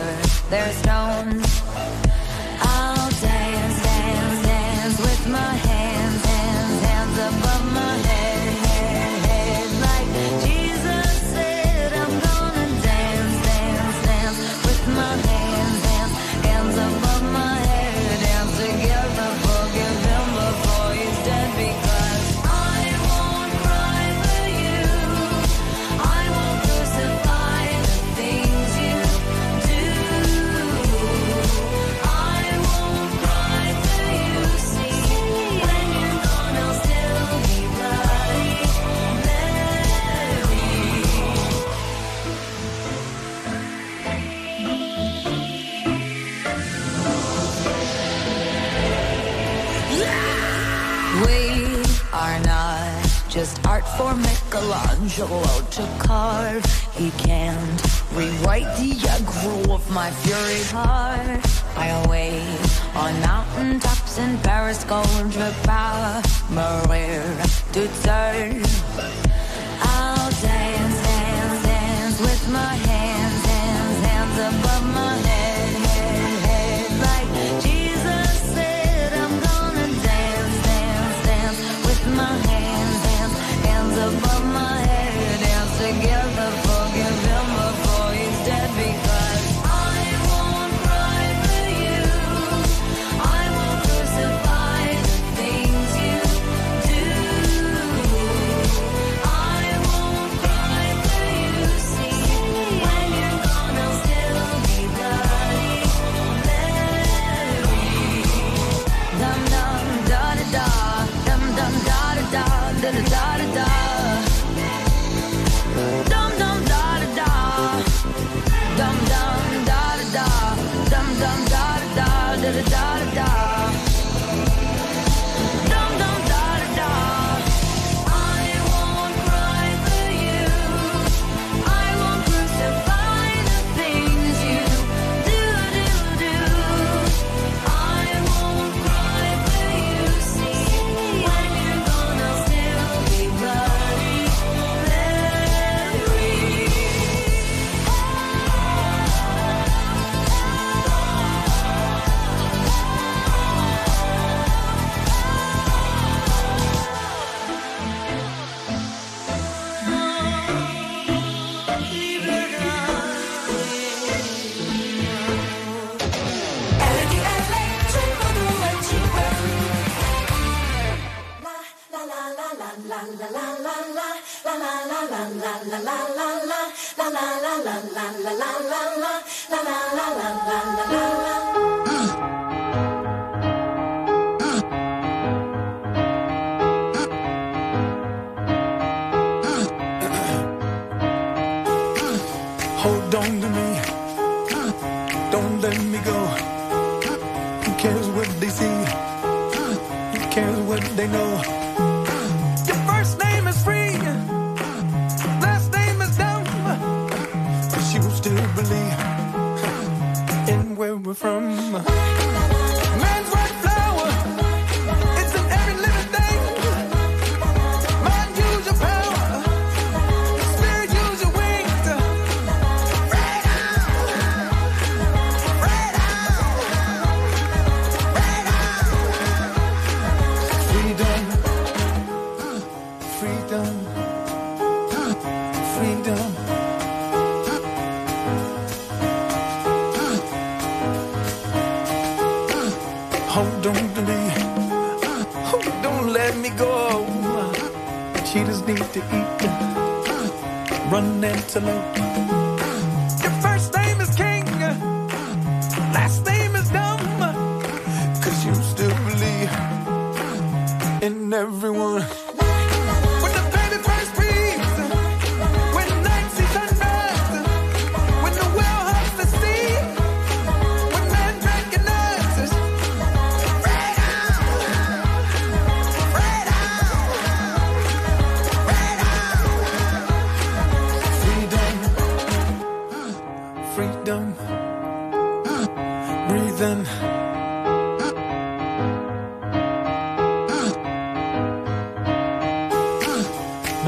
Speaker 7: their stones I'll dance, dance, dance with my hands, not just art for Michelangelo to carve. He can't rewrite the aggro of my fury heart. I wait on mountaintops in Paris, Gondra, power, Maria to turn. I'll dance, dance, dance with my hands, hands, hands above my head,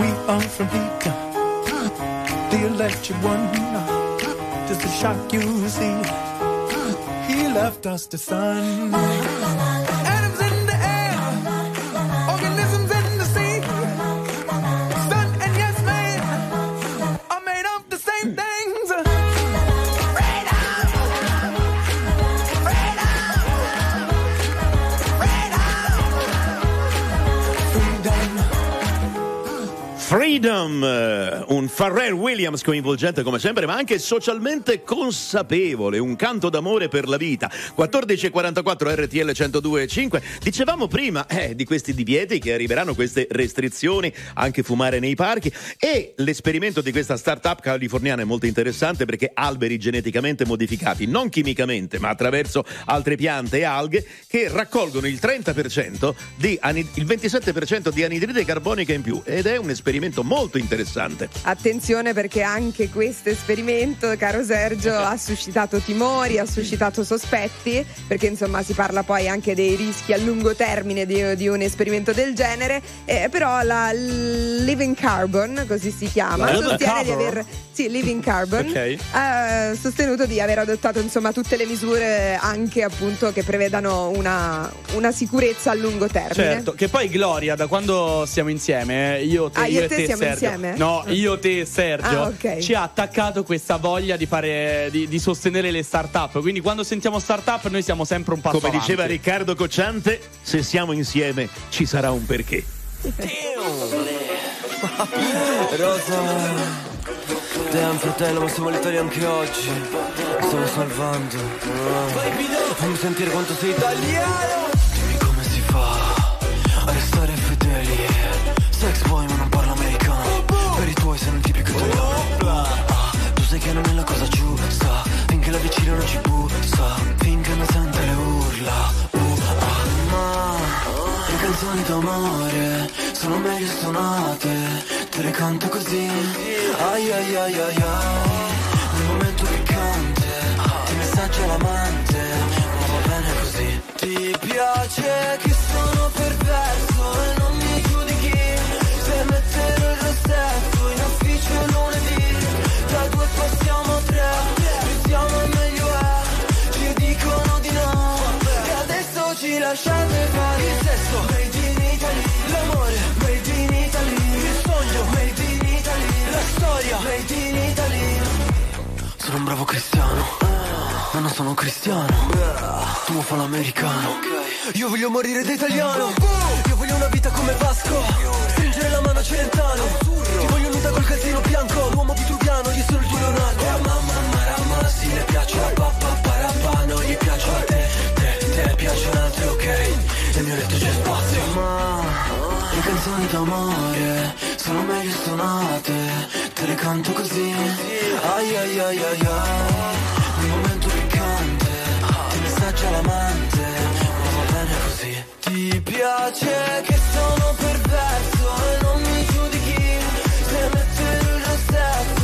Speaker 22: We are from heat, the electric one. Just to shock you, see, he left us the sun.
Speaker 2: Freedom, eh, un Pharrell Williams coinvolgente come sempre, ma anche socialmente consapevole, un canto d'amore per la vita. 14.44 RTL 102.5. Dicevamo prima eh, di questi divieti che arriveranno queste restrizioni, anche fumare nei parchi e l'esperimento di questa startup californiana è molto interessante perché alberi geneticamente modificati, non chimicamente, ma attraverso altre piante e alghe che raccolgono il 30% di ani- il 27% di anidride carbonica in più ed è un esperimento molto interessante.
Speaker 1: Attenzione perché anche questo esperimento, caro Sergio, ha suscitato timori, ha suscitato sospetti, perché insomma si parla poi anche dei rischi a lungo termine di, di un esperimento del genere, eh, però la Living Carbon, così si chiama,
Speaker 2: Living
Speaker 1: sostiene di aver sì, Living Carbon
Speaker 2: Ok.
Speaker 1: ha sostenuto di aver adottato insomma tutte le misure anche appunto che prevedano una, una sicurezza a lungo termine.
Speaker 3: Certo, che poi Gloria, da quando siamo insieme, io, te,
Speaker 1: Ah, io e
Speaker 3: e
Speaker 1: te
Speaker 3: te,
Speaker 1: siamo
Speaker 3: Sergio.
Speaker 1: insieme?
Speaker 3: No, io, te e Sergio.
Speaker 1: Ah, ok.
Speaker 3: Ci ha attaccato questa voglia di fare di, di sostenere le start-up. Quindi quando sentiamo start-up noi siamo sempre un passo
Speaker 2: Come diceva
Speaker 3: avanti.
Speaker 2: Riccardo Cocciante, se siamo insieme ci sarà un perché.
Speaker 4: Rosa, damn fratello, ma siamo all'Italia anche oggi. Mi Stiamo salvando. Fammi sentire quanto sei italiano. Dimmi come si fa a restare fedeli. Sex boy i tuoi sei un tipico italiano. Ah, tu sai che non è la cosa giusta. Finché la vicina non ci bussa. Finché non sente le urla. Uh, ah, ma le canzoni d'amore sono meglio suonate. Te le canto così. Ai ai ai ai ai. Nel momento piccante. Ti messaggio l'amante. Ma va bene così. Ti piace che sono perverso e non mi giudichi. Se mettere il rossetto Pensiamo al meglio è. Ci dicono di no. E adesso ci lasciate fare il sesso. Made in Italy. L'amore. Made in Italy. Il sogno. Made in Italy. La storia. Made in Italy. Sono un bravo cristiano. Ma non sono cristiano. Tu fa l'americano. Io voglio morire da italiano. Io voglio una vita come Vasco. Stringere la mano a Celentano. Ti voglio nuda col calzino bianco. L'uomo vitruviano, io sono il tuo Leonardo. Sì, le piace la pappa, parapà, non gli piace a te. Te, te piacciono altre, ok? Nel mio letto c'è spazio. Ma le canzoni d'amore sono meglio suonate. Te le canto così. Ai ai ai ai ai. Nel momento piccante. Ti messaggio l'amante. Ma va bene così. Ti piace che sono perverso e non mi giudichi. Se mettere il rossetto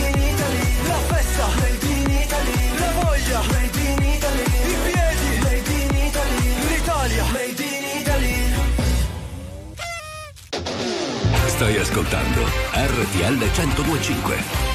Speaker 4: voglia, made in Italy, la voglia, made in Italy, i piedi, made in Italy, l'Italia, made in Italy.
Speaker 21: Stai ascoltando RTL 1025.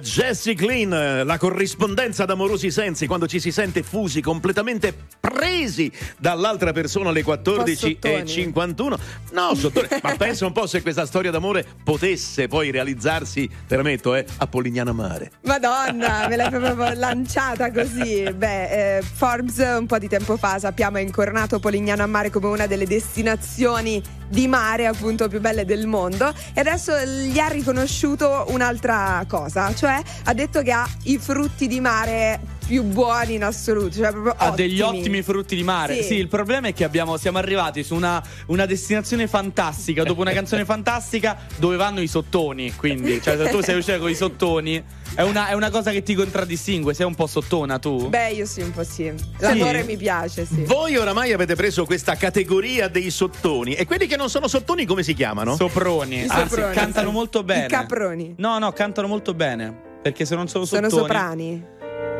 Speaker 2: Jesse Clean, la corrispondenza ad amorosi sensi quando ci si sente fusi, completamente presi dall'altra persona alle 14.51. No, sottone, ma pensa un po' se questa storia d'amore potesse poi realizzarsi, permetto, eh, a Polignano Mare.
Speaker 1: Madonna, me l'hai proprio lanciata così. Beh, eh, Forbes un po' di tempo fa sappiamo ha incornato Polignano Mare come una delle destinazioni di mare appunto più belle del mondo. E adesso gli ha riconosciuto un'altra cosa, cioè ha detto che ha i frutti di mare più buoni in assoluto, cioè proprio
Speaker 3: Ha degli
Speaker 1: ottimi.
Speaker 3: ottimi frutti di mare.
Speaker 1: Sì.
Speaker 3: Sì, il problema è che abbiamo- siamo arrivati su una, una destinazione fantastica. Dopo una canzone fantastica, dove vanno i sottoni. Quindi, cioè, se tu sei uscito con i sottoni, è una, è una cosa che ti contraddistingue. Sei un po' sottona tu.
Speaker 1: Beh, io sì, un po' sì. L'amore
Speaker 3: Sì?
Speaker 1: mi piace, sì.
Speaker 2: Voi oramai avete preso questa categoria dei sottoni e quelli che non sono sottoni come si chiamano?
Speaker 3: Soproni.
Speaker 1: I
Speaker 3: Anzi,
Speaker 1: soproni,
Speaker 3: cantano
Speaker 1: sì.
Speaker 3: molto bene.
Speaker 1: I caproni.
Speaker 3: No, no, cantano molto bene. Perché se non sono
Speaker 1: Sono
Speaker 3: sottoni.
Speaker 1: soprani.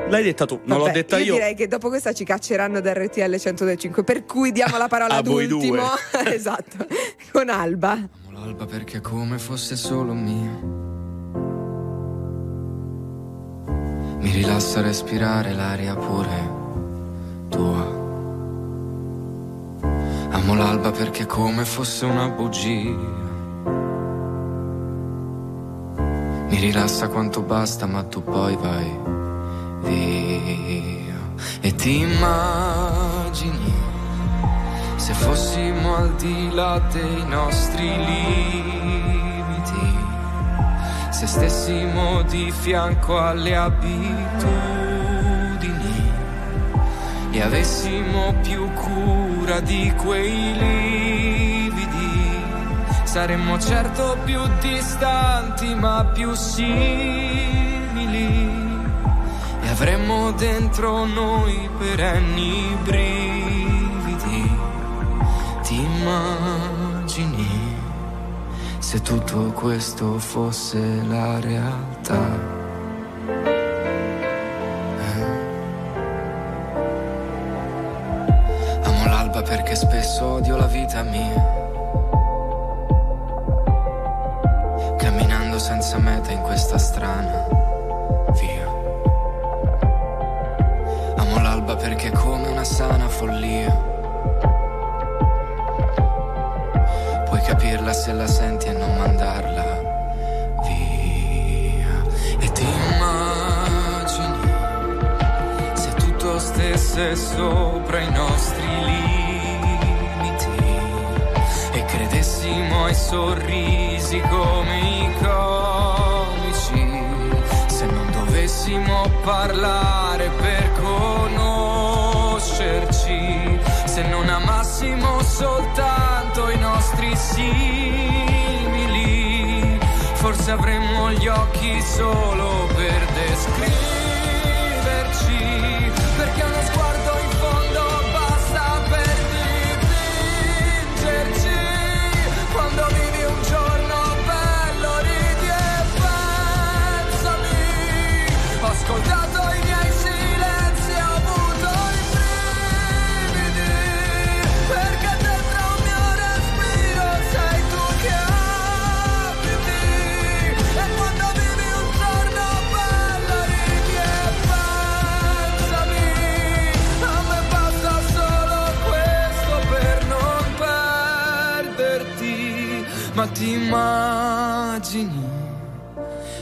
Speaker 3: L'hai detta tu, non l'ho
Speaker 1: Vabbè,
Speaker 3: detta io.
Speaker 1: direi che dopo questa ci cacceranno da RTL 105, per cui diamo la parola
Speaker 2: A
Speaker 1: ad
Speaker 2: voi
Speaker 1: ultimo. esatto. Con Alba.
Speaker 23: Amo l'alba perché è come fosse solo mia. Mi rilassa respirare l'aria pure tua. Amo l'alba perché è come fosse una bugia. Mi rilassa quanto basta, ma tu poi vai via. E ti immagini se fossimo al di là dei nostri limiti, se stessimo di fianco alle abitudini e avessimo più cura di quei lividi, saremmo certo più distanti ma più simili avremmo dentro noi perenni brividi. Ti immagini se tutto questo fosse la realtà? Eh. Amo l'alba perché spesso odio la vita mia. Sorrisi come i comici. Se non dovessimo parlare per conoscerci, se non amassimo soltanto i nostri simili, forse avremmo gli occhi solo per descriverci, immagini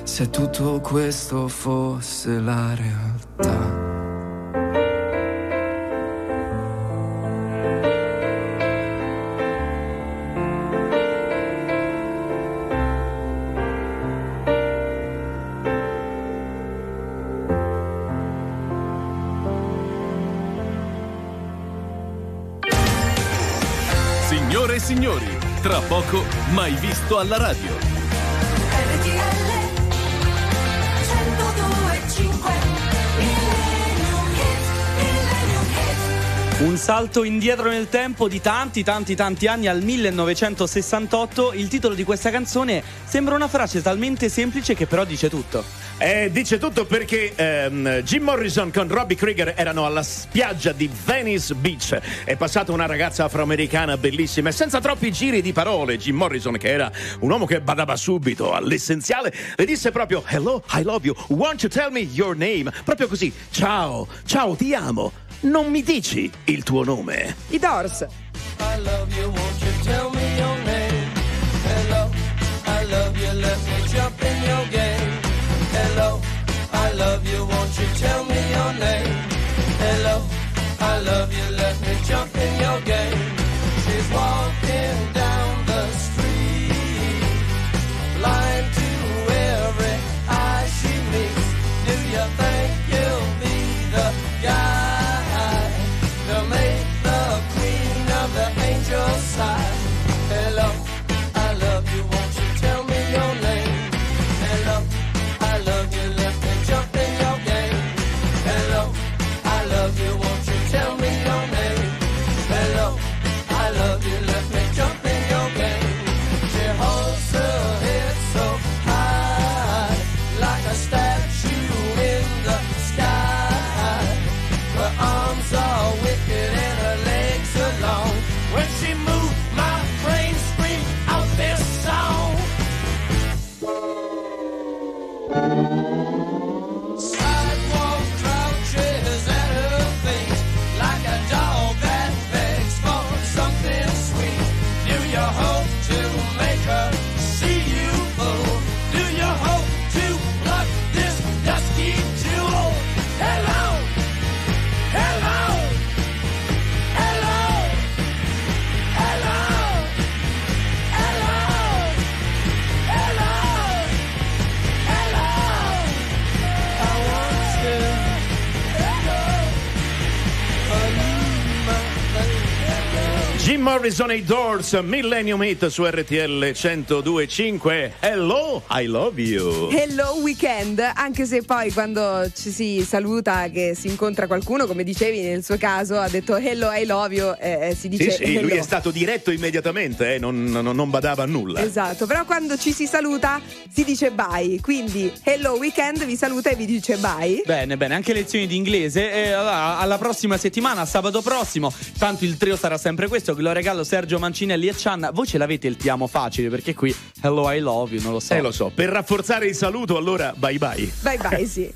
Speaker 23: se tutto questo fosse la realtà.
Speaker 24: Signore e signori, tra poco mai visto alla radio.
Speaker 21: RTL 102.5 Millennium Hits, Millennium Hits.
Speaker 3: Un salto indietro nel tempo di tanti, tanti, tanti anni al 1968. Il titolo di questa canzone sembra una frase talmente semplice che però dice tutto.
Speaker 2: Eh, dice tutto perché ehm, Jim Morrison con Robbie Krieger erano alla spiaggia di Venice Beach. È passata una ragazza afroamericana bellissima e senza troppi giri di parole. Jim Morrison, che era un uomo che badava subito all'essenziale, le disse proprio Hello, I love you. Won't you tell me your name? Proprio così. Ciao, ciao, ti amo. Non mi dici il tuo nome.
Speaker 1: I Doors.
Speaker 20: I love you, won't you tell me your name? Hello, I love you, let me jump in your game. Love you, won't you tell me your name? Hello, I love you, let me jump in your game. She's walking
Speaker 2: Morrison e i Doors, Millennium Hit su RTL 1025. Hello, I love you.
Speaker 1: Hello weekend, anche se poi quando ci si saluta che si incontra qualcuno, come dicevi nel suo caso, ha detto hello I love you, eh, eh, si dice
Speaker 2: Sì, sì, lui è stato diretto immediatamente, eh, non, non- non badava a nulla.
Speaker 1: Esatto, però quando ci si saluta si dice bye, quindi hello weekend vi saluta e vi dice bye.
Speaker 3: Bene, bene, anche lezioni di inglese. E allora, alla prossima settimana, sabato prossimo. Tanto il trio sarà sempre questo: Gloria Gallo, Sergio Mancinelli e Cianna. Voi ce l'avete il ti amo facile perché qui Hello I love you, non lo so.
Speaker 2: Eh, lo so, per rafforzare il saluto, allora bye bye.
Speaker 1: Bye bye, sì.